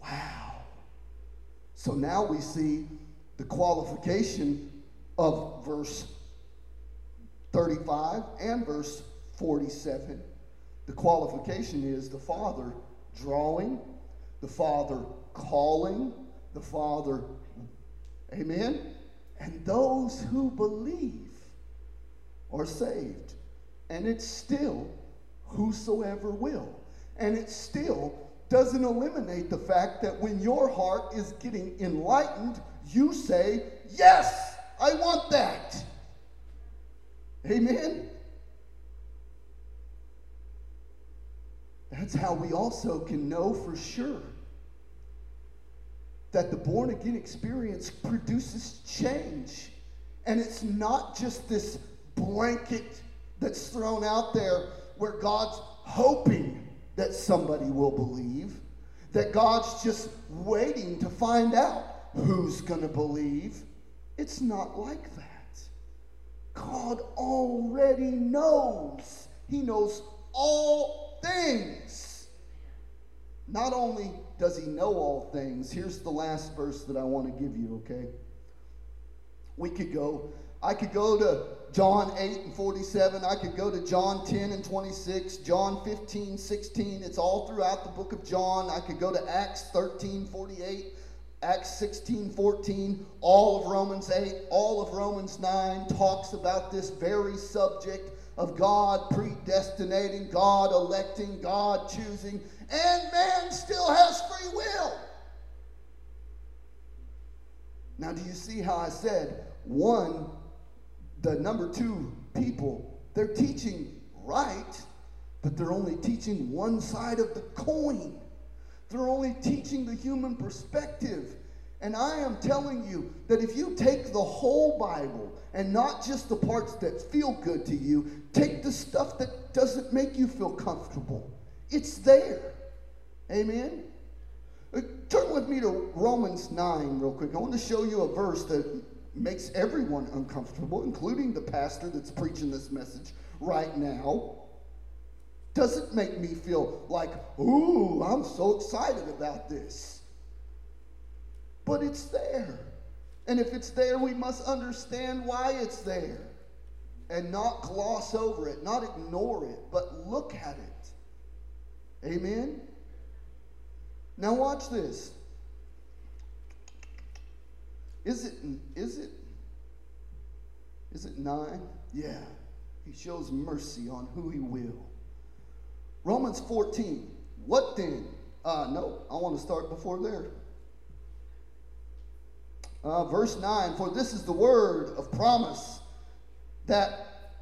Wow. So now we see the qualification of verse 35 and verse 47. The qualification is the Father drawing, the Father calling, the Father, amen? And those who believe are saved. And it's still whosoever will. And it still doesn't eliminate the fact that when your heart is getting enlightened, you say, Yes, I want that. Amen? That's how we also can know for sure that the born again experience produces change. And it's not just this blanket that's thrown out there where God's hoping that somebody will believe, that God's just waiting to find out who's going to believe. It's not like that. God already knows. He knows all things. Not only does he know all things, here's the last verse that I want to give you, okay? We could go, I could go to John 8 and 47. I could go to John 10 and 26, John 15, 16. It's all throughout the book of John. I could go to Acts 13, 48, Acts 16, 14. All of Romans 8, all of Romans 9 talks about this very subject of God predestinating, God electing, God choosing, and man still has free will. Now, do you see how I said one the number two people, they're teaching right, but they're only teaching one side of the coin. They're only teaching the human perspective. And I am telling you that if you take the whole Bible and not just the parts that feel good to you, take the stuff that doesn't make you feel comfortable. It's there. Amen? Uh, turn with me to Romans 9 real quick. I want to show you a verse that makes everyone uncomfortable, including the pastor that's preaching this message right now. Doesn't make me feel like, ooh, I'm so excited about this. But it's there. And if it's there, we must understand why it's there and not gloss over it, not ignore it, but look at it. Amen? Now, watch this. Is it, is it, is it nine? Yeah. He shows mercy on who he will. Romans 14. What then? Uh, no, I want to start before there. Uh, verse 9 For this is the word of promise that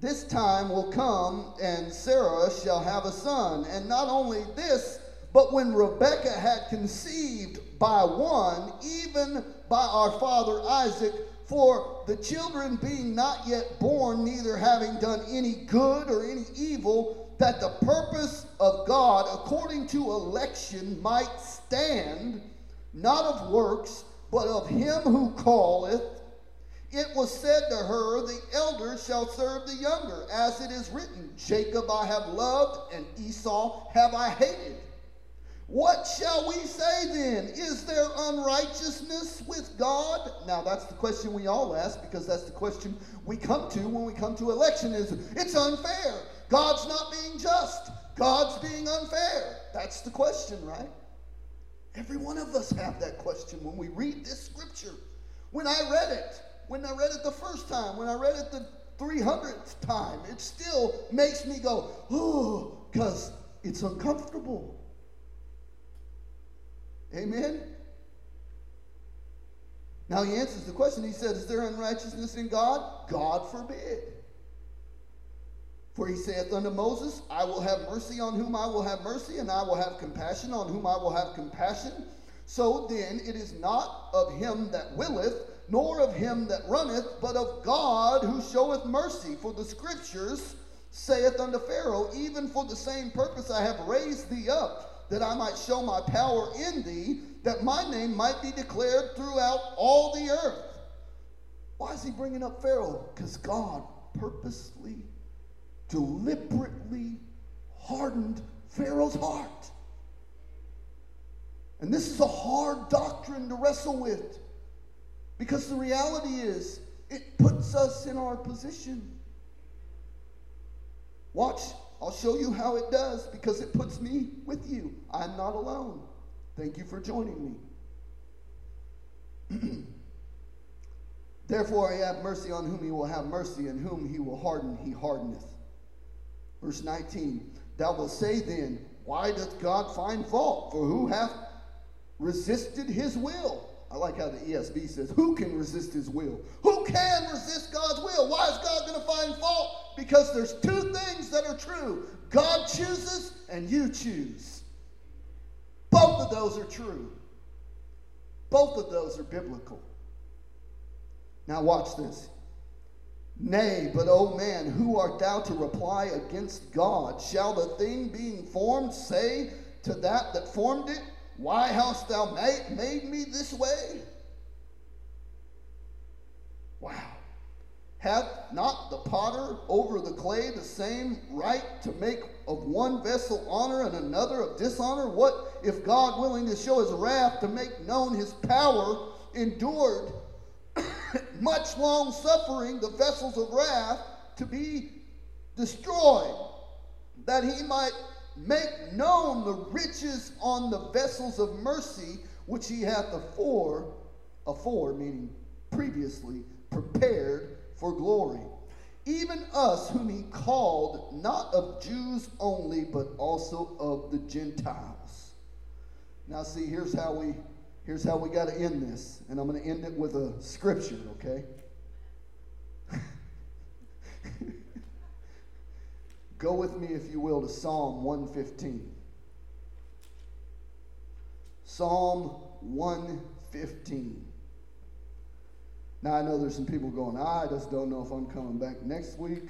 this time will come and Sarah shall have a son. And not only this, but when Rebekah had conceived by one, even by our father Isaac, for the children being not yet born, neither having done any good or any evil, that the purpose of God according to election might stand, not of works, but of him who calleth. It was said to her, The elder shall serve the younger, as it is written, Jacob I have loved, and Esau have I hated. What shall we say then? Is there unrighteousness with God? Now that's the question we all ask because that's the question we come to when we come to electionism. it's unfair. God's not being just. God's being unfair. That's the question, right? Every one of us have that question when we read this scripture. When I read it, when I read it the first time, when I read it the 300th time, it still makes me go, oh, because it's uncomfortable. Amen? Now he answers the question. He said, Is there unrighteousness in God? God forbid. For he saith unto Moses, I will have mercy on whom I will have mercy, and I will have compassion on whom I will have compassion. So then it is not of him that willeth, nor of him that runneth, but of God who showeth mercy. For the scriptures saith unto Pharaoh, Even for the same purpose I have raised thee up, that I might show my power in thee, that my name might be declared throughout all the earth. Why is he bringing up Pharaoh? Because God purposely, deliberately hardened Pharaoh's heart. And this is a hard doctrine to wrestle with because the reality is it puts us in our position. Watch, I'll show you how it does because it puts me with you. I'm not alone. Thank you for joining me. Therefore, I have mercy on whom he will have mercy, and whom he will harden, he hardeneth. Verse 19 Thou wilt say then, Why doth God find fault? For who hath resisted his will? I like how the ESV says, Who can resist his will? Who can resist God's will? Why is God going to find fault? Because there's two things that are true God chooses, and you choose. Both of those are true. Both of those are biblical. Now, watch this. Nay, but O man, who art thou to reply against God? Shall the thing being formed say to that that formed it, Why hast thou made, made me this way? Wow. Hath not the potter over the clay the same right to make of one vessel honor and another of dishonor? What if God, willing to show his wrath to make known his power, endured much long suffering the vessels of wrath to be destroyed, that he might make known the riches on the vessels of mercy which he hath afore, afore, meaning previously, prepared for glory. Even us, whom he called not of Jews only, but also of the Gentiles. Now, see, here's how we here's how we got to end this, and I'm going to end it with a scripture, okay? Go with me, if you will, to Psalm 115. Psalm 115. Now, I know there's some people going, I just don't know if I'm coming back next week.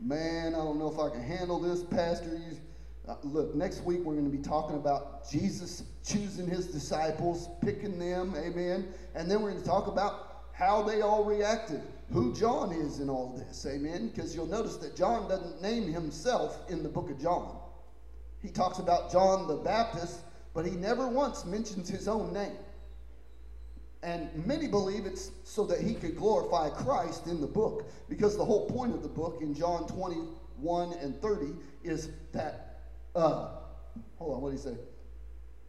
Man, I don't know if I can handle this, Pastor. You, uh, look, next week we're going to be talking about Jesus choosing his disciples, picking them, amen. And then we're going to talk about how they all reacted, who John is in all this, amen. Because you'll notice that John doesn't name himself in the book of John. He talks about John the Baptist, but he never once mentions his own name. And many believe it's so that he could glorify Christ in the book, because the whole point of the book in John 21 and 30 is that, uh, hold on, what did he say?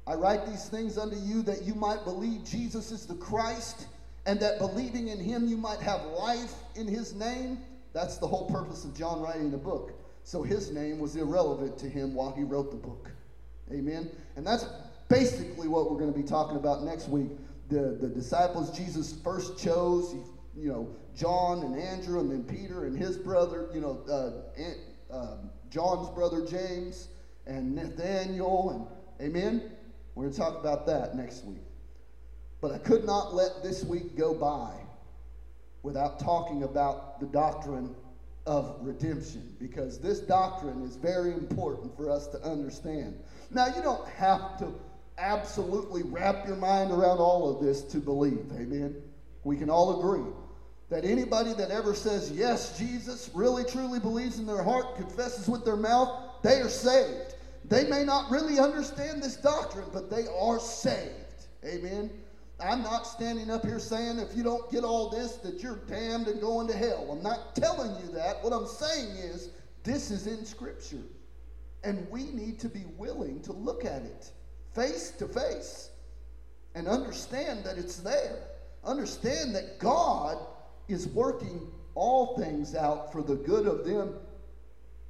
I write these things unto you that you might believe Jesus is the Christ, and that believing in him you might have life in his name. That's the whole purpose of John writing the book. So his name was irrelevant to him while he wrote the book. Amen? And that's basically what we're going to be talking about next week the, the disciples Jesus first chose, you know, John and Andrew, and then Peter and his brother, you know, uh, uh, John's brother James, and Nathaniel, and amen. We're going to talk about that next week. But I could not let this week go by without talking about the doctrine of redemption because this doctrine is very important for us to understand. Now, you don't have to absolutely wrap your mind around all of this to believe. Amen. We can all agree that anybody that ever says, Yes, Jesus, really truly believes in their heart, confesses with their mouth, they are saved. They may not really understand this doctrine, but they are saved. Amen. I'm not standing up here saying if you don't get all this that you're damned and going to hell. I'm not telling you that. What I'm saying is this is in Scripture. And we need to be willing to look at it face to face and understand that it's there. Understand that God is working all things out for the good of them,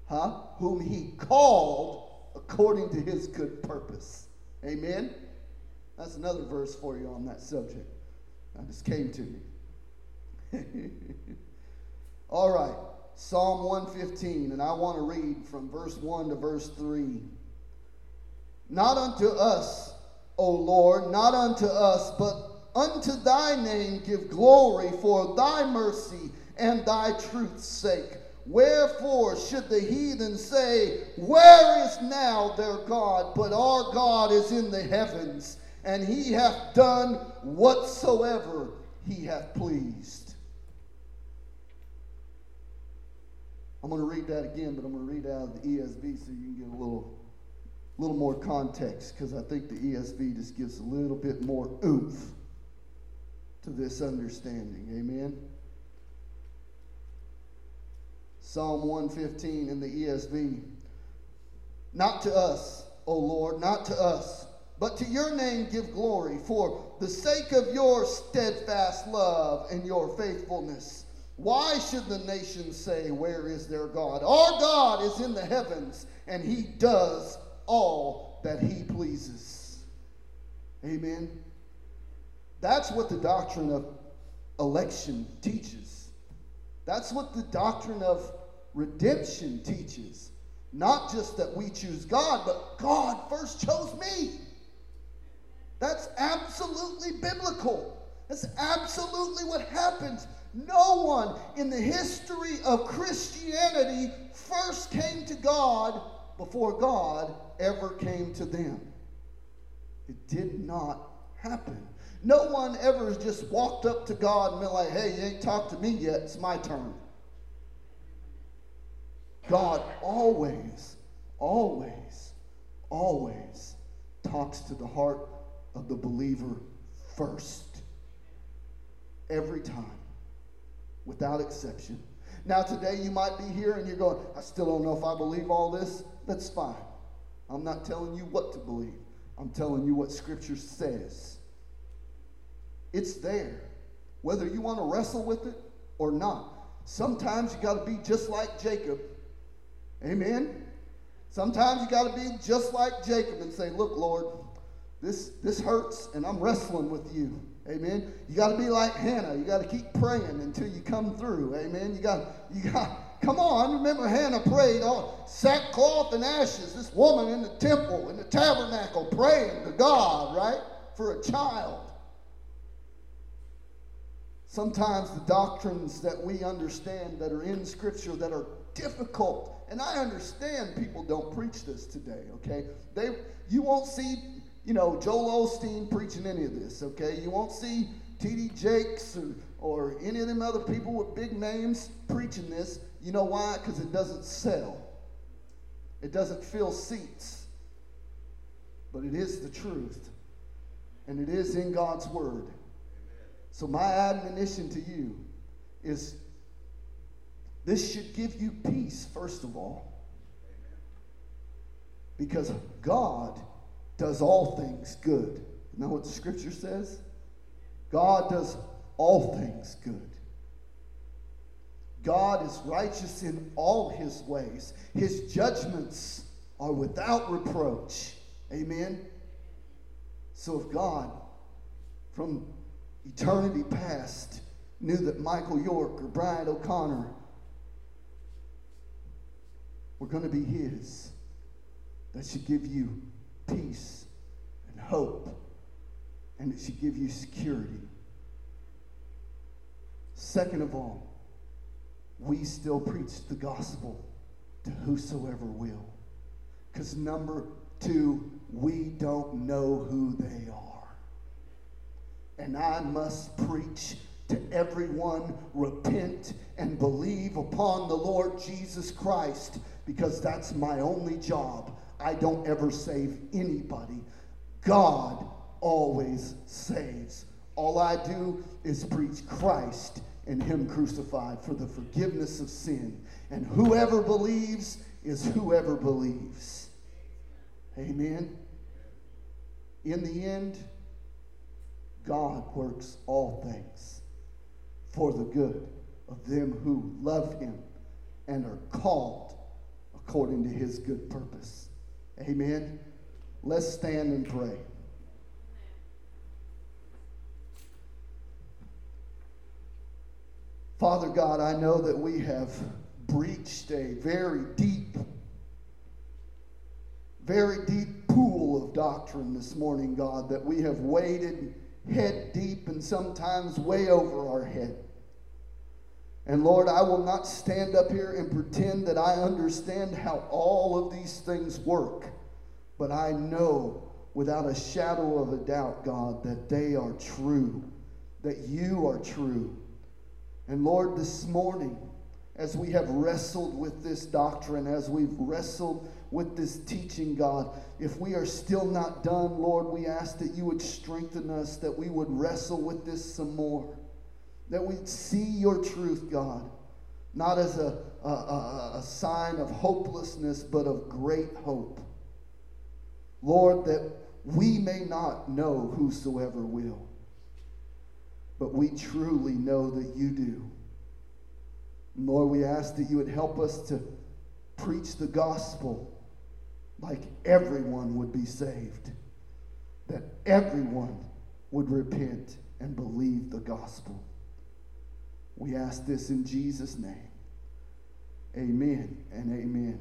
huh? Whom he called according to his good purpose. Amen? That's another verse for you on that subject. That just came to me. all right. Psalm 115, and I want to read from verse 1 to verse 3. Not unto us, O Lord, not unto us, but unto thy name give glory for thy mercy and thy truth's sake. Wherefore should the heathen say, Where is now their God? But our God is in the heavens, and he hath done whatsoever he hath pleased. I'm going to read that again, but I'm going to read out of the ESV so you can get a little, little more context, because I think the ESV just gives a little bit more oomph to this understanding. Amen. Psalm 115 in the ESV. Not to us, O Lord, not to us, but to your name give glory for the sake of your steadfast love and your faithfulness. Why should the nations say, Where is their God? Our God is in the heavens, and he does all that he pleases. Amen. That's what the doctrine of election teaches. That's what the doctrine of redemption teaches. Not just that we choose God, but God first chose me. That's absolutely biblical. That's absolutely what happens. No one in the history of Christianity first came to God before God ever came to them. It did not happen. No one ever has just walked up to God and been like, hey, you ain't talked to me yet, it's my turn. God always, always, always talks to the heart of the believer first. Every time, without exception. Now, today you might be here and you're going, I still don't know if I believe all this. That's fine. I'm not telling you what to believe, I'm telling you what Scripture says. It's there, whether you want to wrestle with it or not. Sometimes you got to be just like Jacob Amen. Sometimes you got to be just like Jacob and say, Look, Lord, this, this hurts and I'm wrestling with you. Amen. You got to be like Hannah. You got to keep praying until you come through. Amen. You got, you got, come on. Remember, Hannah prayed all sackcloth and ashes. This woman in the temple, in the tabernacle, praying to God, right, for a child. Sometimes the doctrines that we understand that are in Scripture that are difficult and I understand people don't preach this today, okay? They, you won't see, you know, Joel Osteen preaching any of this, okay? You won't see T.D. Jakes or, or any of them other people with big names preaching this. You know why? Because it doesn't sell. It doesn't fill seats. But it is the truth. And it is in God's Word. So my admonition to you is this should give you peace, first of all. Because God does all things good. You know what the scripture says? God does all things good. God is righteous in all his ways. His judgments are without reproach. Amen. So if God from eternity past knew that Michael York or Brian O'Connor were going to be His that should give you peace and hope, and it should give you security. Second of all, we still preach the gospel to whosoever will. Because number two, we don't know who they are. And I must preach to everyone repent and believe upon the Lord Jesus Christ because that's my only job. I don't ever save anybody. God always saves. All I do is preach Christ and Him crucified for the forgiveness of sin. And whoever believes is whoever believes. Amen. In the end, God works all things for the good of them who love Him and are called according to his good purpose. Amen. Let's stand and pray. Father God, I know that we have breached a very deep, very deep pool of doctrine this morning, God, that we have waded head deep and sometimes way over our head. And Lord, I will not stand up here and pretend that I understand how all of these things work, but I know without a shadow of a doubt, God, that they are true, that you are true. And Lord, this morning, as we have wrestled with this doctrine, as we've wrestled with this teaching, God, if we are still not done, Lord, we ask that you would strengthen us, that we would wrestle with this some more, that we'd see your truth, God, not as a, a, a, a sign of hopelessness, but of great hope. Lord, that we may not know whosoever will, but we truly know that you do. Lord, we ask that you would help us to preach the gospel like everyone would be saved, that everyone would repent and believe the gospel. We ask this in Jesus' name. Amen and amen.